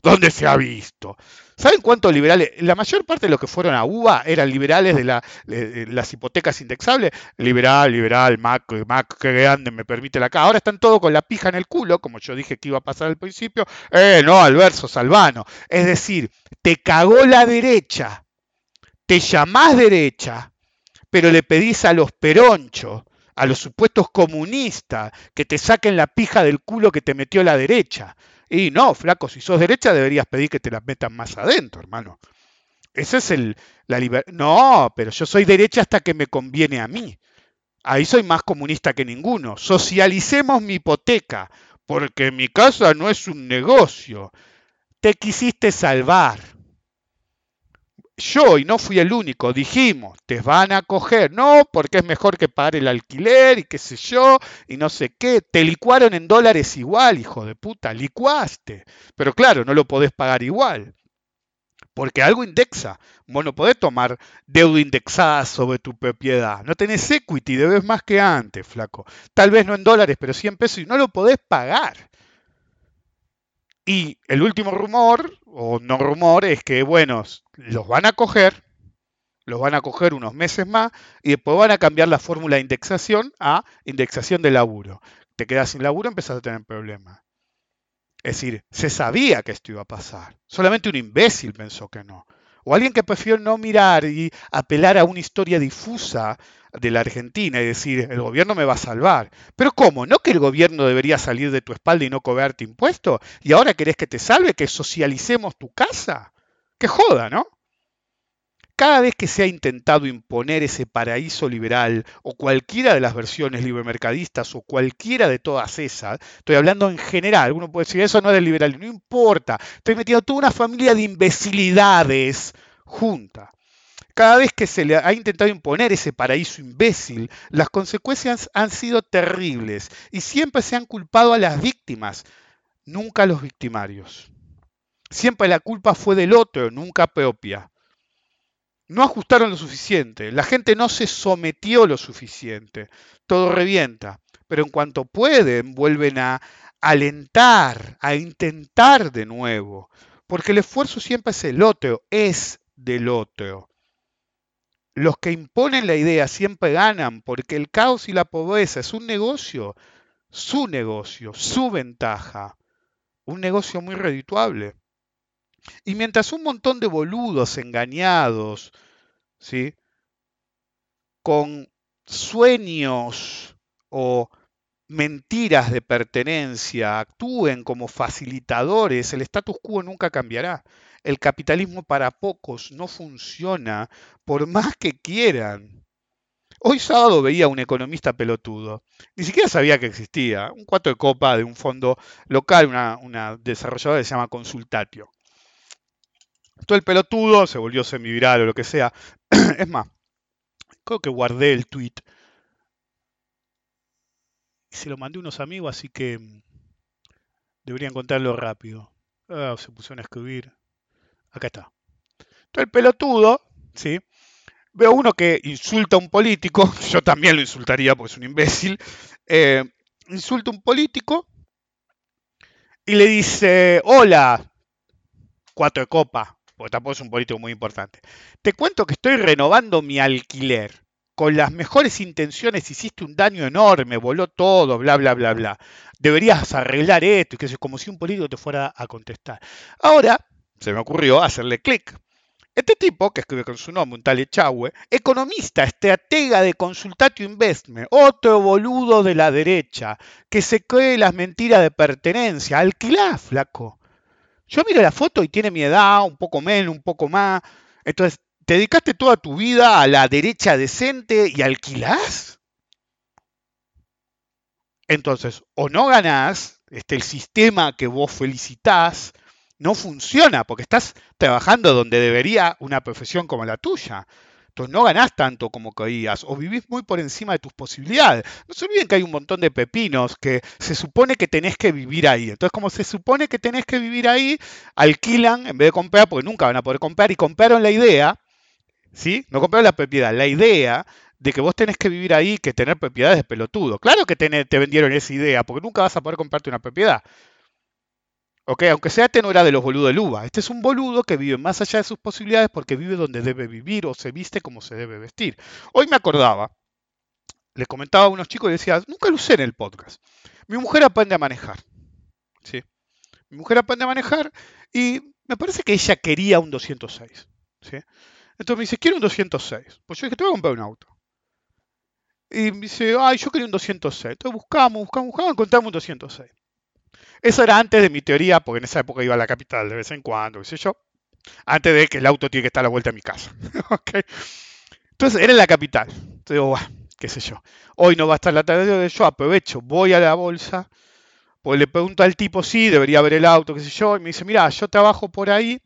[SPEAKER 2] ¿Dónde se ha visto? ¿Saben cuántos liberales? La mayor parte de los que fueron a UBA eran liberales de, las hipotecas indexables. Liberal, liberal, Mac, Mac, que grande, me permite la acá. Ahora están todos con la pija en el culo, como yo dije que iba a pasar al principio. Eh, no, Alverso Salvano. Es decir, te cagó la derecha, te llamás derecha, pero le pedís a los peronchos, a los supuestos comunistas, que te saquen la pija del culo que te metió la derecha. Y no, flaco, si sos derecha deberías pedir que te las metan más adentro, hermano. Ese es el, la libertad. No, pero yo soy derecha hasta que me conviene a mí. Ahí soy más comunista que ninguno. Socialicemos mi hipoteca, porque mi casa no es un negocio. Te quisiste salvar yo, y no fui el único, dijimos, te van a coger, no, porque es mejor que pagar el alquiler y qué sé yo, y no sé qué, te licuaron en dólares igual, hijo de puta, licuaste, pero claro, no lo podés pagar igual, porque algo indexa, vos no podés tomar deuda indexada sobre tu propiedad, no tenés equity, debes más que antes, flaco, tal vez no en dólares, pero 100 pesos y no lo podés pagar. Y el último rumor, o no rumor, es que, bueno, los van a coger, los van a coger unos meses más y después van a cambiar la fórmula de indexación a indexación de laburo. Te quedas sin laburo, empezás a tener problemas. Es decir, se sabía que esto iba a pasar. Solamente un imbécil pensó que no. O alguien que prefirió no mirar y apelar a una historia difusa de la Argentina y decir, el gobierno me va a salvar. Pero ¿cómo? ¿No que el gobierno debería salir de tu espalda y no cobrarte impuestos? ¿Y ahora querés que te salve, que socialicemos tu casa? ¡Qué joda, ¿no? Cada vez que se ha intentado imponer ese paraíso liberal o cualquiera de las versiones libermercadistas o cualquiera de todas esas, estoy hablando en general, uno puede decir eso no es liberal, no importa, estoy metiendo toda una familia de imbecilidades junta. Cada vez que se le ha intentado imponer ese paraíso imbécil, las consecuencias han sido terribles y siempre se han culpado a las víctimas, nunca a los victimarios. Siempre la culpa fue del otro, nunca propia. No ajustaron lo suficiente, la gente no se sometió lo suficiente, todo revienta, pero en cuanto pueden vuelven a alentar, a intentar de nuevo, porque el esfuerzo siempre es el otro, es del otro. Los que imponen la idea siempre ganan porque el caos y la pobreza es un negocio, su negocio, su ventaja, un negocio muy redituable. Y mientras un montón de boludos engañados, ¿sí? con sueños o mentiras de pertenencia actúen como facilitadores, el status quo nunca cambiará. El capitalismo para pocos no funciona por más que quieran. Hoy sábado veía a un economista pelotudo. Ni siquiera sabía que existía. Un cuatro de copa de un fondo local, una, una desarrolladora que se llama Consultatio. Todo el pelotudo se volvió semiviral o lo que sea. es más, creo que guardé el tweet se lo mandé a unos amigos, así que mm, deberían contarlo rápido. Ah, se pusieron a escribir. Acá está. Entonces el pelotudo, ¿sí? Veo uno que insulta a un político, yo también lo insultaría porque es un imbécil, eh, insulta a un político y le dice, hola, cuatro de copa, porque tampoco es un político muy importante. Te cuento que estoy renovando mi alquiler. Con las mejores intenciones hiciste un daño enorme, voló todo, bla, bla, bla, bla. Deberías arreglar esto, y que es como si un político te fuera a contestar. Ahora, se me ocurrió hacerle clic. Este tipo, que escribe con su nombre, un tal Echagüe, economista, estratega de Consultatio Investment, otro boludo de la derecha, que se cree las mentiras de pertenencia. Alquilá, flaco. Yo miro la foto y tiene mi edad, un poco menos, un poco más. Entonces, ¿te dedicaste toda tu vida a la derecha decente y alquilás? Entonces, o no ganás, este, el sistema que vos felicitás no funciona, porque estás trabajando donde debería una profesión como la tuya. Entonces no ganás tanto como creías o vivís muy por encima de tus posibilidades. No se olviden que hay un montón de pepinos que se supone que tenés que vivir ahí. Entonces como se supone que tenés que vivir ahí, alquilan en vez de comprar, porque nunca van a poder comprar, y compraron la idea, ¿sí? No compraron la propiedad, la idea de que vos tenés que vivir ahí, que tener propiedades de pelotudo. Claro que te vendieron esa idea, porque nunca vas a poder comprarte una propiedad. Ok, aunque sea no era de los boludos de Luba. Este es un boludo que vive más allá de sus posibilidades porque vive donde debe vivir o se viste como se debe vestir. Hoy me acordaba, le comentaba a unos chicos decía, nunca lo en el podcast. Mi mujer aprende a manejar. ¿sí? Mi mujer aprende a manejar y me parece que ella quería un 206. ¿sí? Entonces me dice, quiero un 206. Pues yo dije, te voy a comprar un auto. Y me dice, ay, yo quería un 206. Entonces buscamos, buscamos, buscamos, encontramos un 206. Eso era antes de mi teoría, porque en esa época iba a la capital de vez en cuando, qué sé yo. Antes de que el auto tiene que estar a la vuelta de mi casa. Entonces era en la capital. Entonces digo, qué sé yo. Hoy no va a estar la tarde de yo, aprovecho, voy a la bolsa, pues le pregunto al tipo, sí, debería ver el auto, qué sé yo, y me dice, mira, yo trabajo por ahí.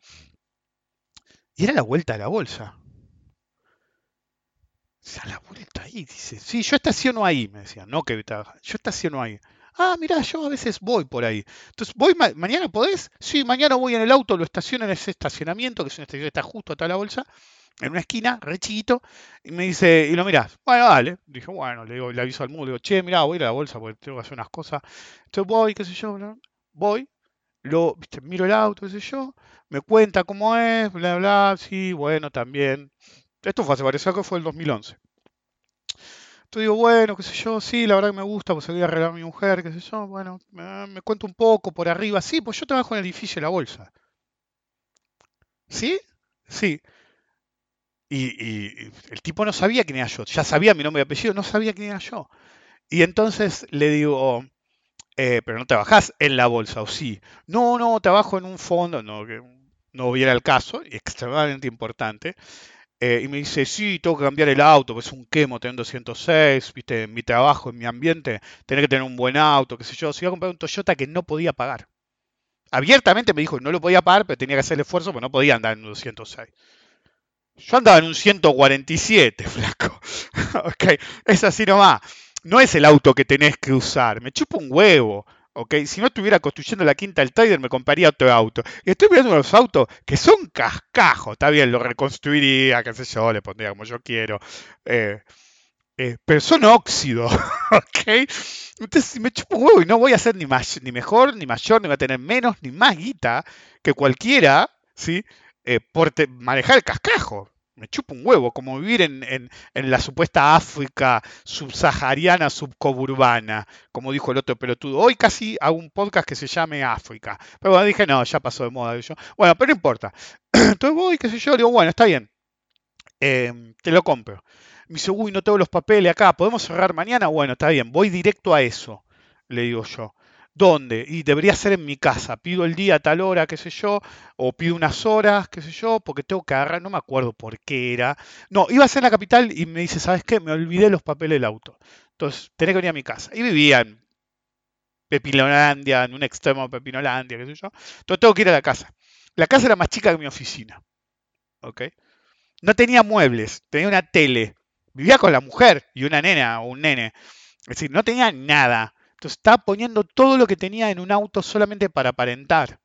[SPEAKER 2] Y era la vuelta de la bolsa. O sea, la vuelta ahí, dice, sí, yo estaciono ahí, me decía, no que yo estaciono ahí. Ah, mirá, yo a veces voy por ahí. Entonces, ¿voy mañana podés? Sí, mañana voy en el auto, lo estaciono en ese estacionamiento, que es una estación que está justo atrás de la bolsa, en una esquina, re chiquito, y me dice, y lo mirás, bueno, dale. Dije, bueno, le, digo, le aviso al mundo, le digo, che, mirá, voy a ir a la bolsa porque tengo que hacer unas cosas. Entonces voy, qué sé yo, voy, lo, miro el auto, qué sé yo, me cuenta cómo es, bla, bla, sí, bueno, también. Esto fue hace varios años, fue el 2011. Entonces digo, bueno, qué sé yo, sí, la verdad que me gusta, pues voy a arreglar a mi mujer, qué sé yo, bueno, me, cuento un poco por arriba, sí, pues yo trabajo en el edificio de la bolsa. ¿Sí? Sí. Y, el tipo no sabía quién era yo, ya sabía mi nombre y apellido, no sabía quién era yo. Y entonces le digo, eh, pero no trabajás en la bolsa, ¿o sí? No, no, trabajo en un fondo, no, que no hubiera el caso, extremadamente importante. Eh, y me dice, sí, tengo que cambiar el auto, pues es un quemo tener 206, viste, en mi trabajo, en mi ambiente, tener que tener un buen auto, qué sé yo. Si iba a comprar un Toyota que no podía pagar. Abiertamente me dijo no lo podía pagar, pero tenía que hacer el esfuerzo, porque no podía andar en un 206. Yo andaba en un 147, flaco. ok, es así nomás. No es el auto que tenés que usar. Me chupo un huevo. Si no estuviera construyendo la quinta del Tiger, me compraría otro auto. Y estoy viendo unos autos que son cascajos. Está bien, lo reconstruiría, qué sé yo, le pondría como yo quiero. Eh, eh, pero son óxido, ¿ok? Entonces me chupo un huevo y no voy a ser ni, más, ni mejor, ni mayor, ni voy a tener menos, ni más guita que cualquiera, ¿sí? Eh, por manejar el cascajo me chupa un huevo, como vivir en, la supuesta África subsahariana, subcoburbana, como dijo el otro pelotudo. Hoy casi hago un podcast que se llame África. Pero bueno, dije, no, ya pasó de moda. Bueno, pero no importa. Entonces voy, qué sé yo, digo, bueno, está bien. Em, te lo compro. Me dice, uy, no tengo los papeles acá, ¿podemos cerrar mañana? Bueno, está bien, voy directo a eso, le digo yo. ¿Dónde? Y debería ser en mi casa. Pido el día a tal hora, qué sé yo, o pido unas horas, qué sé yo, porque tengo que agarrar, no me acuerdo por qué era. No, iba a ser en la capital y me dice, ¿sabes qué? Me olvidé los papeles del auto. Entonces, tenés que venir a mi casa. Y vivía en Pepinolandia, en un extremo de Pepinolandia, qué sé yo. Entonces tengo que ir a la casa. La casa era más chica que mi oficina. ¿Ok? No tenía muebles, tenía una tele. Vivía con la mujer y una nena o un nene. Es decir, no tenía nada Entonces está poniendo todo lo que tenía en un auto solamente para aparentar.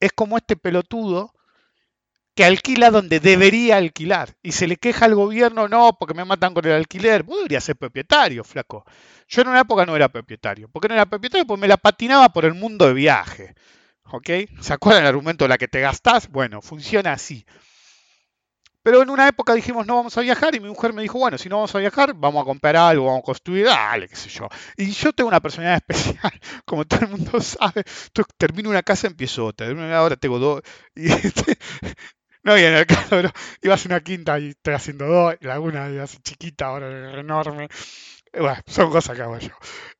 [SPEAKER 2] Es como este pelotudo que alquila donde debería alquilar y se le queja al gobierno, no, porque me matan con el alquiler. Vos deberías ser propietario, flaco. Yo en una época no era propietario. ¿Por qué no era propietario? Porque me la patinaba por el mundo de viaje. ¿Ok? ¿Se acuerdan el argumento de la que te gastás? Bueno, funciona así. Pero en una época dijimos, no vamos a viajar, y mi mujer me dijo, bueno, si no vamos a viajar, vamos a comprar algo, vamos a construir, dale, qué sé yo. Y yo tengo una personalidad especial, como todo el mundo sabe. termino una casa, empiezo otra. Ahora tengo dos. Y, este, no, y en el caso, pero iba a una quinta y estoy haciendo dos, y la una iba a ser chiquita, ahora enorme. Bueno, son cosas que hago yo.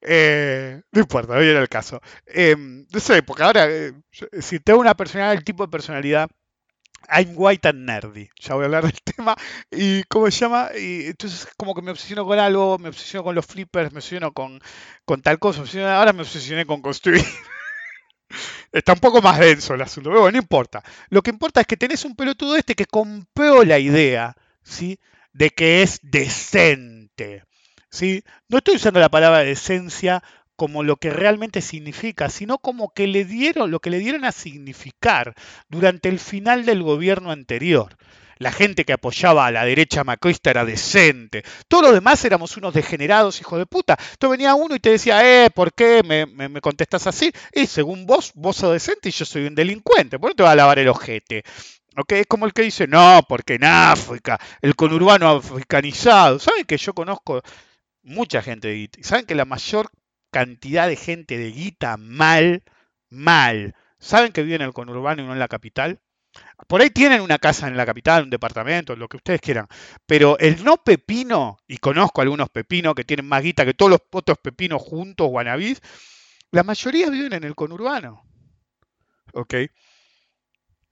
[SPEAKER 2] Eh, no importa, no viene el caso. Eh, no sé, porque ahora, eh, si tengo una personalidad, el tipo de personalidad, I'm white and nerdy. Ya voy a hablar del tema. ¿Y cómo se llama? Y entonces, como que me obsesiono con algo, me obsesiono con los flippers, me obsesiono con, con tal cosa. ahora me obsesioné con construir. Está un poco más denso el asunto, pero bueno, no importa. Lo que importa es que tenés un pelotudo este que compró la idea, ¿sí? De que es decente, ¿sí? No estoy usando la palabra decencia como lo que realmente significa, sino como que le dieron, lo que le dieron a significar durante el final del gobierno anterior la gente que apoyaba a la derecha macrista era decente. Todos los demás éramos unos degenerados, hijos de puta. Entonces venía uno y te decía, eh, ¿por qué me, me, contestas así? Y según vos, vos sos decente y yo soy un delincuente. ¿Por qué te va a lavar el ojete? ¿Ok? Es como el que dice, no, porque en África, el conurbano africanizado. ¿Saben que yo conozco mucha gente de? ¿Saben que la mayor cantidad de gente de guita mal, mal, ¿saben que vive en el conurbano y no en la capital? Por ahí tienen una casa en la capital, un departamento, lo que ustedes quieran. Pero el no pepino, y conozco algunos pepinos que tienen más guita que todos los otros pepinos juntos, guanabís, la mayoría viven en el conurbano. ¿Ok?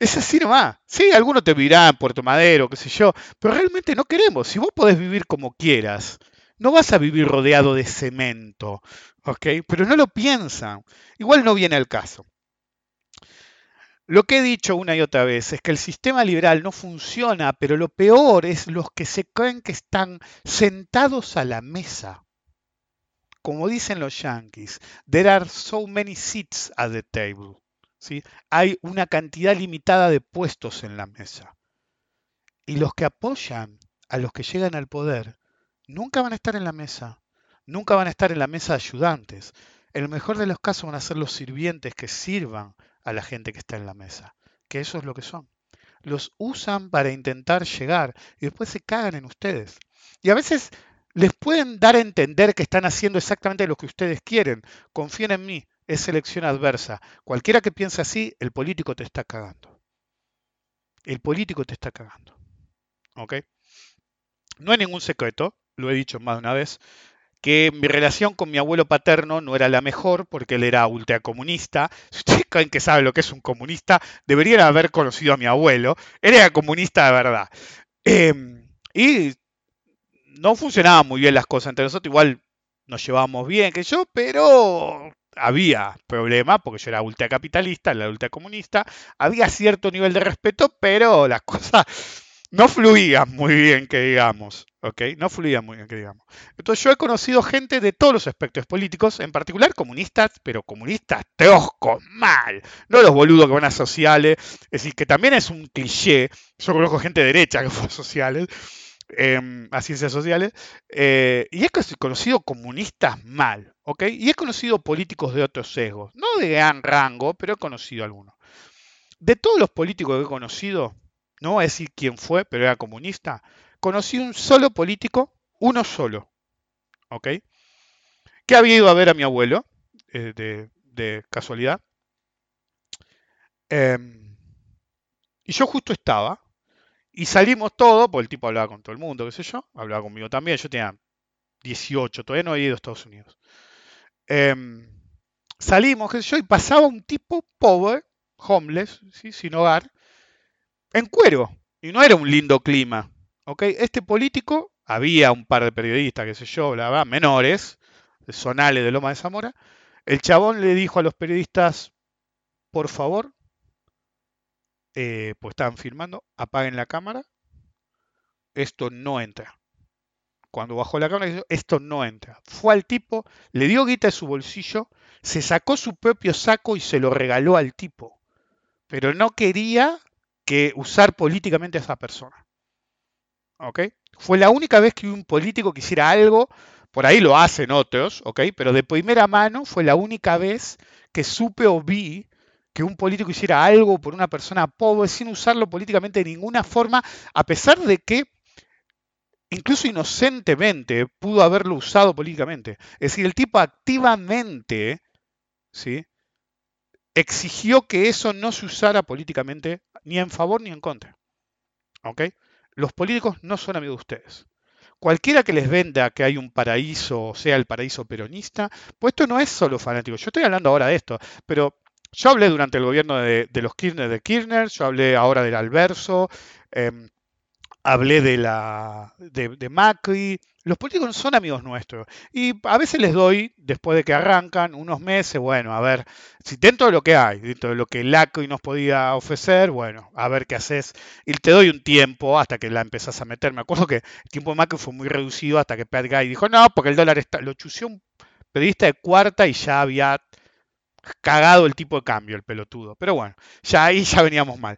[SPEAKER 2] Es así nomás. Sí, algunos te vivirán en Puerto Madero, qué sé yo, pero realmente no queremos. Si vos podés vivir como quieras, no vas a vivir rodeado de cemento, ¿ok? Pero no lo piensan. Igual no viene al caso. Lo que he dicho una y otra vez es que el sistema liberal no funciona, pero lo peor es los que se creen que están sentados a la mesa. Como dicen los yankees, there are so many seats at the table. ¿sí? Hay una cantidad limitada de puestos en la mesa. Y los que apoyan a los que llegan al poder nunca van a estar en la mesa. Nunca van a estar en la mesa de ayudantes. En el mejor de los casos van a ser los sirvientes que sirvan a la gente que está en la mesa, que eso es lo que son. Los usan para intentar llegar y después se cagan en ustedes. Y a veces les pueden dar a entender que están haciendo exactamente lo que ustedes quieren. Confíen en mí, es selección adversa. Cualquiera que piense así, el político te está cagando. El político te está cagando. ¿Ok? No hay ningún secreto, lo he dicho más de una vez, que mi relación con mi abuelo paterno no era la mejor porque él era ultracomunista. Si ustedes creen que saben lo que es un comunista, deberían haber conocido a mi abuelo. Él era comunista de verdad. Em, y no funcionaban muy bien las cosas entre nosotros. Igual nos llevábamos bien, que yo, pero había problemas porque yo era ultracapitalista, él era ultracomunista. Había cierto nivel de respeto, pero las cosas no fluían muy bien, que digamos. ¿ok? No fluían muy bien, que digamos. Entonces yo he conocido gente de todos los aspectos políticos, en particular comunistas, pero comunistas teoscos, mal. No los boludos que van a sociales. Es decir, que también es un cliché. Yo conozco gente derecha que fue a sociales. Em, a ciencias sociales, eh, y he conocido comunistas mal, ¿ok? Y he conocido políticos de otros sesgos, no de gran rango, pero he conocido algunos. De todos los políticos que he conocido, no voy a decir quién fue, pero era comunista, conocí un solo político, uno solo, ¿ok? Que había ido a ver a mi abuelo, eh, de, casualidad. Em, y yo justo estaba, y salimos todos, porque el tipo hablaba con todo el mundo, qué sé yo, hablaba conmigo también, yo tenía 18, todavía no había ido a Estados Unidos. Em, salimos, qué sé yo, y pasaba un tipo pobre, homeless, sin hogar, en cuero. Y no era un lindo clima. ¿ok? Este político, había un par de periodistas, qué sé yo, bla, bla, menores, zonales de Loma de Zamora. El chabón le dijo a los periodistas, por favor, eh, pues estaban filmando, apaguen la cámara, esto no entra. cuando bajó la cámara, esto no entra. Fue al tipo, le dio guita de su bolsillo, se sacó su propio saco y se lo regaló al tipo. Pero no quería que usar políticamente a esa persona. ¿Ok? Fue la única vez que un político quisiera algo, por ahí lo hacen otros, ¿ok? Pero de primera mano fue la única vez que supe o vi que un político hiciera algo por una persona pobre sin usarlo políticamente de ninguna forma, a pesar de que incluso inocentemente pudo haberlo usado políticamente. Es decir, el tipo activamente ¿sí? exigió que eso no se usara políticamente ni en favor ni en contra. ¿Ok? Los políticos no son amigos de ustedes. Cualquiera que les venda que hay un paraíso, sea el paraíso peronista, pues esto no es solo fanático. Yo estoy hablando ahora de esto, pero yo hablé durante el gobierno de, los Kirchner de Kirchner, yo hablé ahora del Alverso, em, hablé de la de, Macri. Los políticos son amigos nuestros. Y a veces les doy, después de que arrancan, unos meses, bueno, a ver, si dentro de lo que hay, dentro de lo que el ACRI nos podía ofrecer, bueno, a ver qué haces. Y te doy un tiempo hasta que la empezás a meter. Me acuerdo que el tiempo de Macri fue muy reducido hasta que Pat Guy dijo, no, porque el dólar está, lo chució un periodista de cuarta y ya había cagado el tipo de cambio, el pelotudo. Pero bueno, ya ahí ya veníamos mal.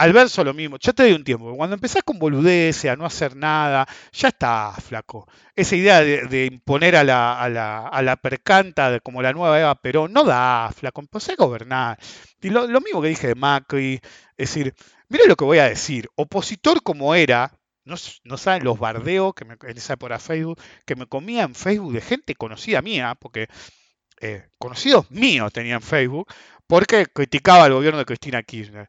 [SPEAKER 2] Al verso lo mismo, ya te doy un tiempo. Cuando empezás con boludeces, a no hacer nada, ya está, flaco. Esa idea de, imponer a la, a, la, a la, percanta de, como la nueva Eva Perón, no da, flaco. Empecé a gobernar. Y lo, mismo que dije de Macri, es decir, mira lo que voy a decir. Opositor como era, no, saben los bardeos que me, en esa época Facebook, que me comía en Facebook de gente conocida mía, porque eh, conocidos míos tenían Facebook, porque criticaba al gobierno de Cristina Kirchner.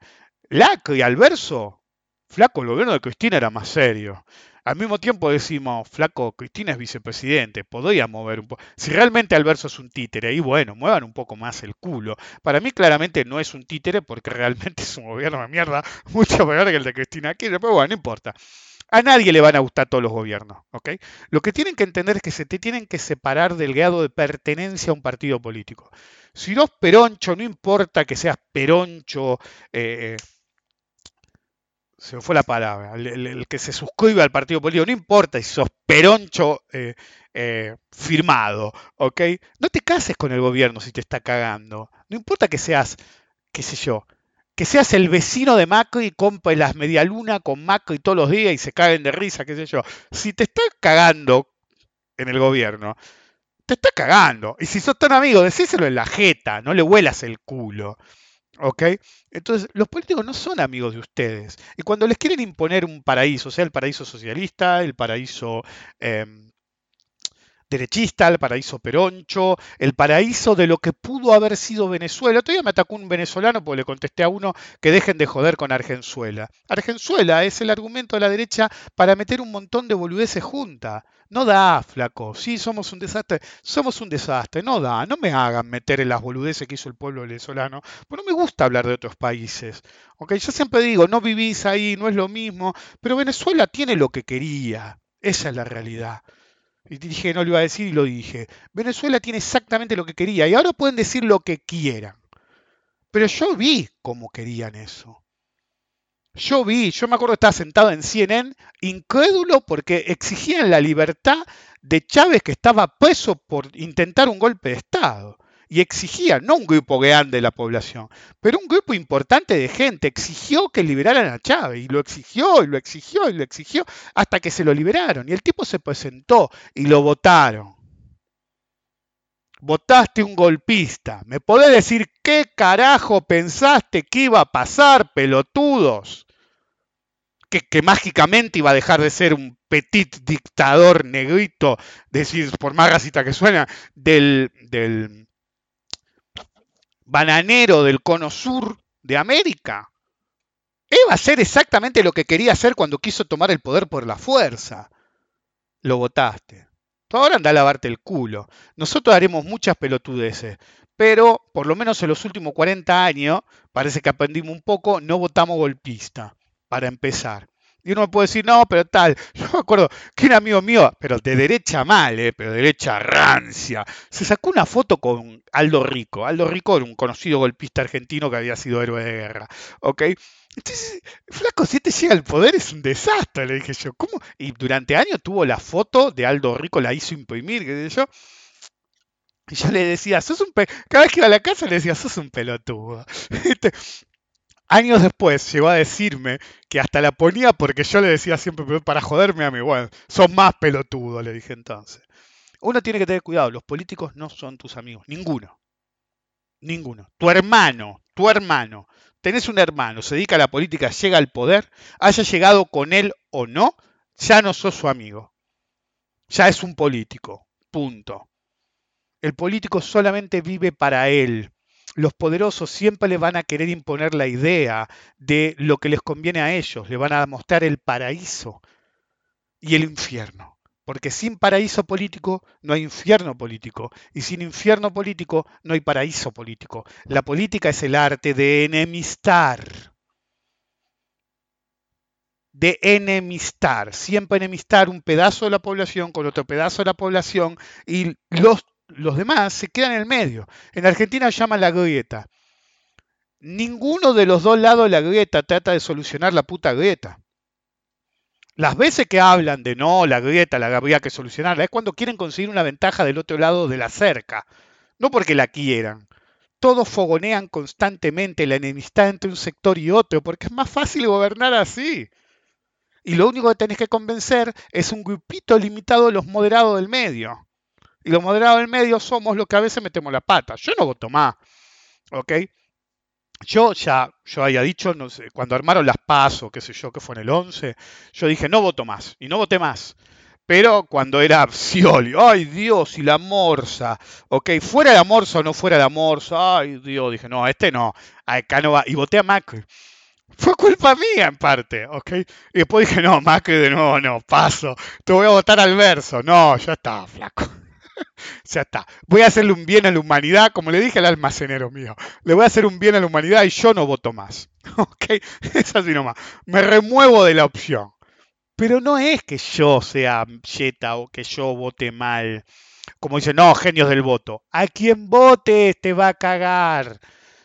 [SPEAKER 2] Lacro y Alverso, flaco, el gobierno de Cristina era más serio. Al mismo tiempo decimos, flaco, Cristina es vicepresidente, podría mover un poco. Si realmente Alverso es un títere, ahí bueno, muevan un poco más el culo. Para mí claramente no es un títere porque realmente es un gobierno de mierda mucho peor que el de Cristina Kirchner, pero bueno, no importa. A nadie le van a gustar todos los gobiernos, ¿ok? Lo que tienen que entender es que se te tienen que separar del grado de pertenencia a un partido político. Si no es peroncho, no importa que seas peroncho, eh, se me fue la palabra, el, que se suscribe al partido político, no importa si sos peroncho eh, eh, firmado, ¿ok? No te cases con el gobierno si te está cagando. No importa que seas, qué sé yo, que seas el vecino de Macri y compre las medialunas con Macri todos los días y se caguen de risa, qué sé yo. Si te está cagando en el gobierno, te está cagando. Y si sos tan amigo, decíselo en la jeta, no le huelas el culo. ¿Ok? Entonces, los políticos no son amigos de ustedes. Y cuando les quieren imponer un paraíso, sea el paraíso socialista, el paraíso em, derechista, el paraíso peroncho, el paraíso de lo que pudo haber sido Venezuela. Todavía me atacó un venezolano porque le contesté a uno que dejen de joder con Argenzuela. Argenzuela es el argumento de la derecha para meter un montón de boludeces juntas. No da, flaco. Sí, somos un desastre. Somos un desastre. No da. No me hagan meter en las boludeces que hizo el pueblo venezolano. Pues no me gusta hablar de otros países. ¿ok? Yo siempre digo, no vivís ahí, no es lo mismo. Pero Venezuela tiene lo que quería. Esa es la realidad. Y dije, no lo iba a decir y lo dije. Venezuela tiene exactamente lo que quería y ahora pueden decir lo que quieran. Pero yo vi cómo querían eso. Yo vi, yo me acuerdo que estaba sentado en CNN, incrédulo porque exigían la libertad de Chávez que estaba preso por intentar un golpe de Estado y exigía, no un grupo grande de la población, pero un grupo importante de gente exigió que liberaran a Chávez y lo exigió y lo exigió y lo exigió hasta que se lo liberaron y el tipo se presentó y lo votaron. Votaste un golpista. ¿Me podés decir qué carajo pensaste que iba a pasar, pelotudos? Que, que, mágicamente iba a dejar de ser un petit dictador negrito, decir, por más racista que suena, del, del, bananero del cono sur de América. Iba a hacer exactamente lo que quería hacer cuando quiso tomar el poder por la fuerza. Lo votaste. Ahora anda a lavarte el culo. Nosotros haremos muchas pelotudeces, pero por lo menos en los últimos 40 años, parece que aprendimos un poco, no votamos golpista, para empezar. Y uno puede decir, no, pero tal. Yo me acuerdo que un amigo mío, pero de derecha mal, ¿eh? pero de derecha rancia, se sacó una foto con Aldo Rico. Aldo Rico era un conocido golpista argentino que había sido héroe de guerra. ¿Ok? Entonces, flaco, si te llega al poder es un desastre, le dije yo. ¿Cómo? Y durante años tuvo la foto de Aldo Rico, la hizo imprimir, qué sé yo. Y yo le decía, sos un pe cada vez que iba a la casa le decía, sos un pelotudo. Años después llegó a decirme que hasta la ponía porque yo le decía siempre para joderme a mí. Bueno, son más pelotudo, le dije entonces. Uno tiene que tener cuidado, los políticos no son tus amigos, ninguno. Ninguno. Tu hermano, tu hermano. Tenés un hermano, se dedica a la política, llega al poder, haya llegado con él o no, ya no sos su amigo. Ya es un político. Punto. El político solamente vive para él los poderosos siempre le van a querer imponer la idea de lo que les conviene a ellos, le van a mostrar el paraíso y el infierno. Porque sin paraíso político no hay infierno político. Y sin infierno político no hay paraíso político. La política es el arte de enemistar. De enemistar. Siempre enemistar un pedazo de la población con otro pedazo de la población y los los demás se quedan en el medio. En Argentina llaman la grieta. Ninguno de los dos lados de la grieta trata de solucionar la puta grieta. Las veces que hablan de no, la grieta la habría que solucionarla, es cuando quieren conseguir una ventaja del otro lado de la cerca. No porque la quieran. Todos fogonean constantemente la enemistad entre un sector y otro, porque es más fácil gobernar así. Y lo único que tenés que convencer es un grupito limitado de los moderados del medio. Y los moderados del medio somos los que a veces metemos la pata. Yo no voto más. ¿Ok? Yo ya, yo había dicho, no sé, cuando armaron las PASO, qué sé yo, que fue en el 11, yo dije, no voto más. Y no voté más. Pero cuando era Scioli, ay Dios, y la morsa, ok, fuera la morsa o no fuera la morsa, ay Dios, dije, no, este no, acá no va, y voté a Macri. Fue culpa mía en parte, ¿ok? Y después dije, no, Macri de nuevo, no, paso, te voy a votar al verso. No, ya está, flaco. ya está. Voy a hacerle un bien a la humanidad, como le dije al almacenero mío. Le voy a hacer un bien a la humanidad y yo no voto más. ¿Ok? Es así nomás. Me remuevo de la opción. Pero no es que yo sea yeta o que yo vote mal. Como dicen, no, genios del voto. A quien vote te va a cagar.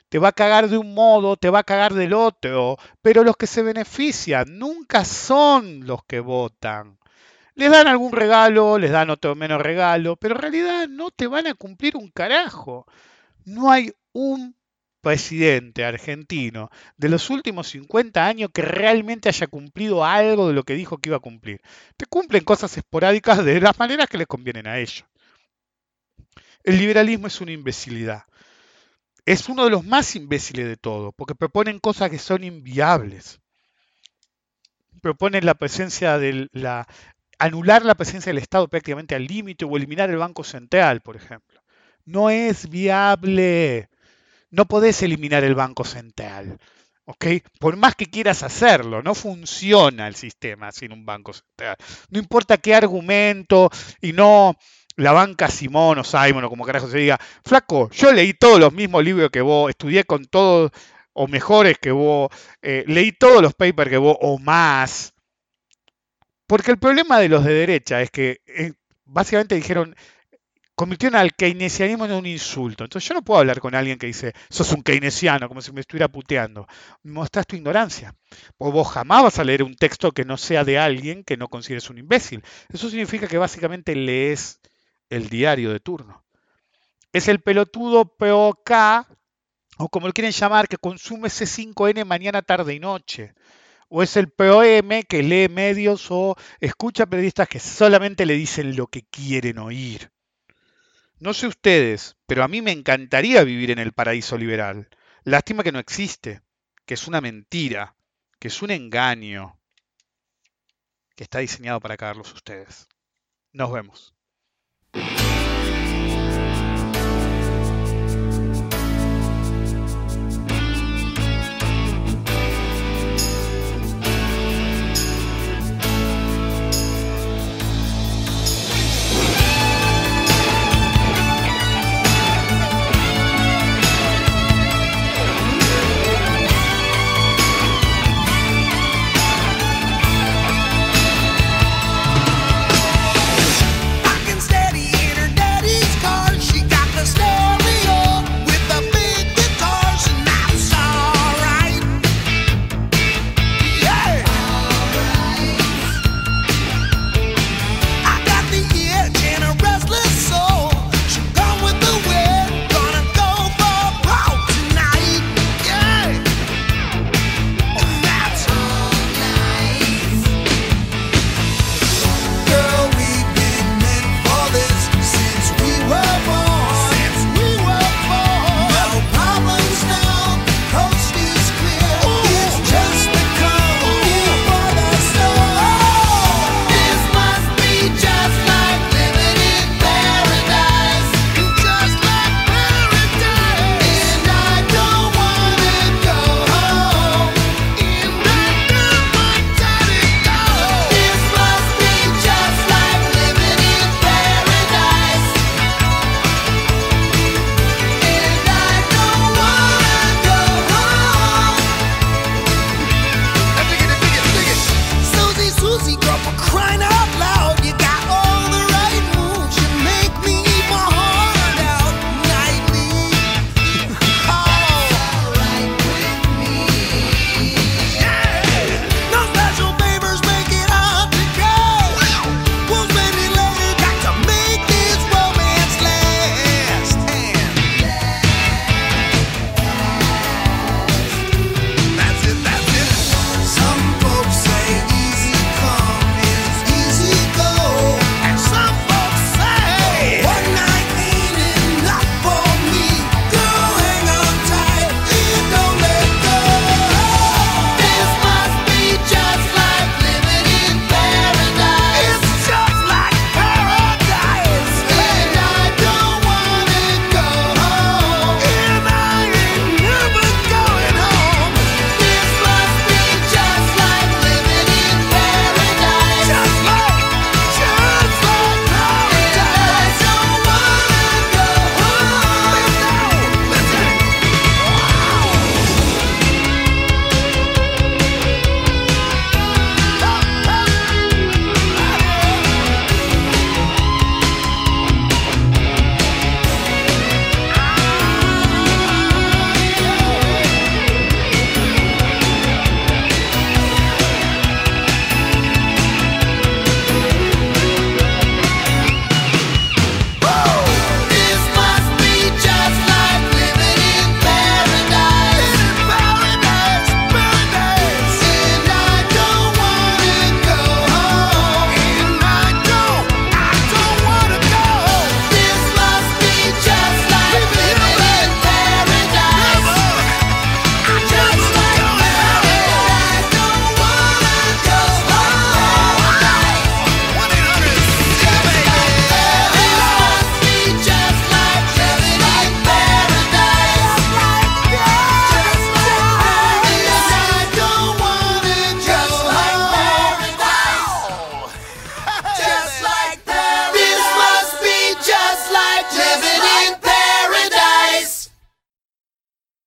[SPEAKER 2] Te va a cagar de un modo, te va a cagar del otro. Pero los que se benefician nunca son los que votan. Les dan algún regalo, les dan otro menos regalo, pero en realidad no te van a cumplir un carajo. No hay un presidente argentino de los últimos 50 años que realmente haya cumplido algo de lo que dijo que iba a cumplir. Te cumplen cosas esporádicas de las maneras que les convienen a ellos. El liberalismo es una imbecilidad. Es uno de los más imbéciles de todo, porque proponen cosas que son inviables. Proponen la presencia de la anular la presencia del Estado prácticamente al límite o eliminar el Banco Central, por ejemplo. No es viable. No podés eliminar el Banco Central. ¿ok? Por más que quieras hacerlo, no funciona el sistema sin un Banco Central. No importa qué argumento y no la banca Simón o Simon o como carajo se diga, flaco, yo leí todos los mismos libros que vos, estudié con todos o mejores que vos, eh, leí todos los papers que vos o más, porque el problema de los de derecha es que eh, básicamente dijeron, convirtieron al keynesianismo en un insulto. Entonces yo no puedo hablar con alguien que dice, sos un keynesiano, como si me estuviera puteando. Mostrás tu ignorancia. O vos jamás vas a leer un texto que no sea de alguien que no consideres un imbécil. Eso significa que básicamente lees el diario de turno. Es el pelotudo POK, o como lo quieren llamar, que consume C5N mañana, tarde y noche o es el POM que lee medios o escucha periodistas que solamente le dicen lo que quieren oír. No sé ustedes, pero a mí me encantaría vivir en el paraíso liberal. Lástima que no existe, que es una mentira, que es un engaño, que está diseñado para cagarlos ustedes. Nos vemos.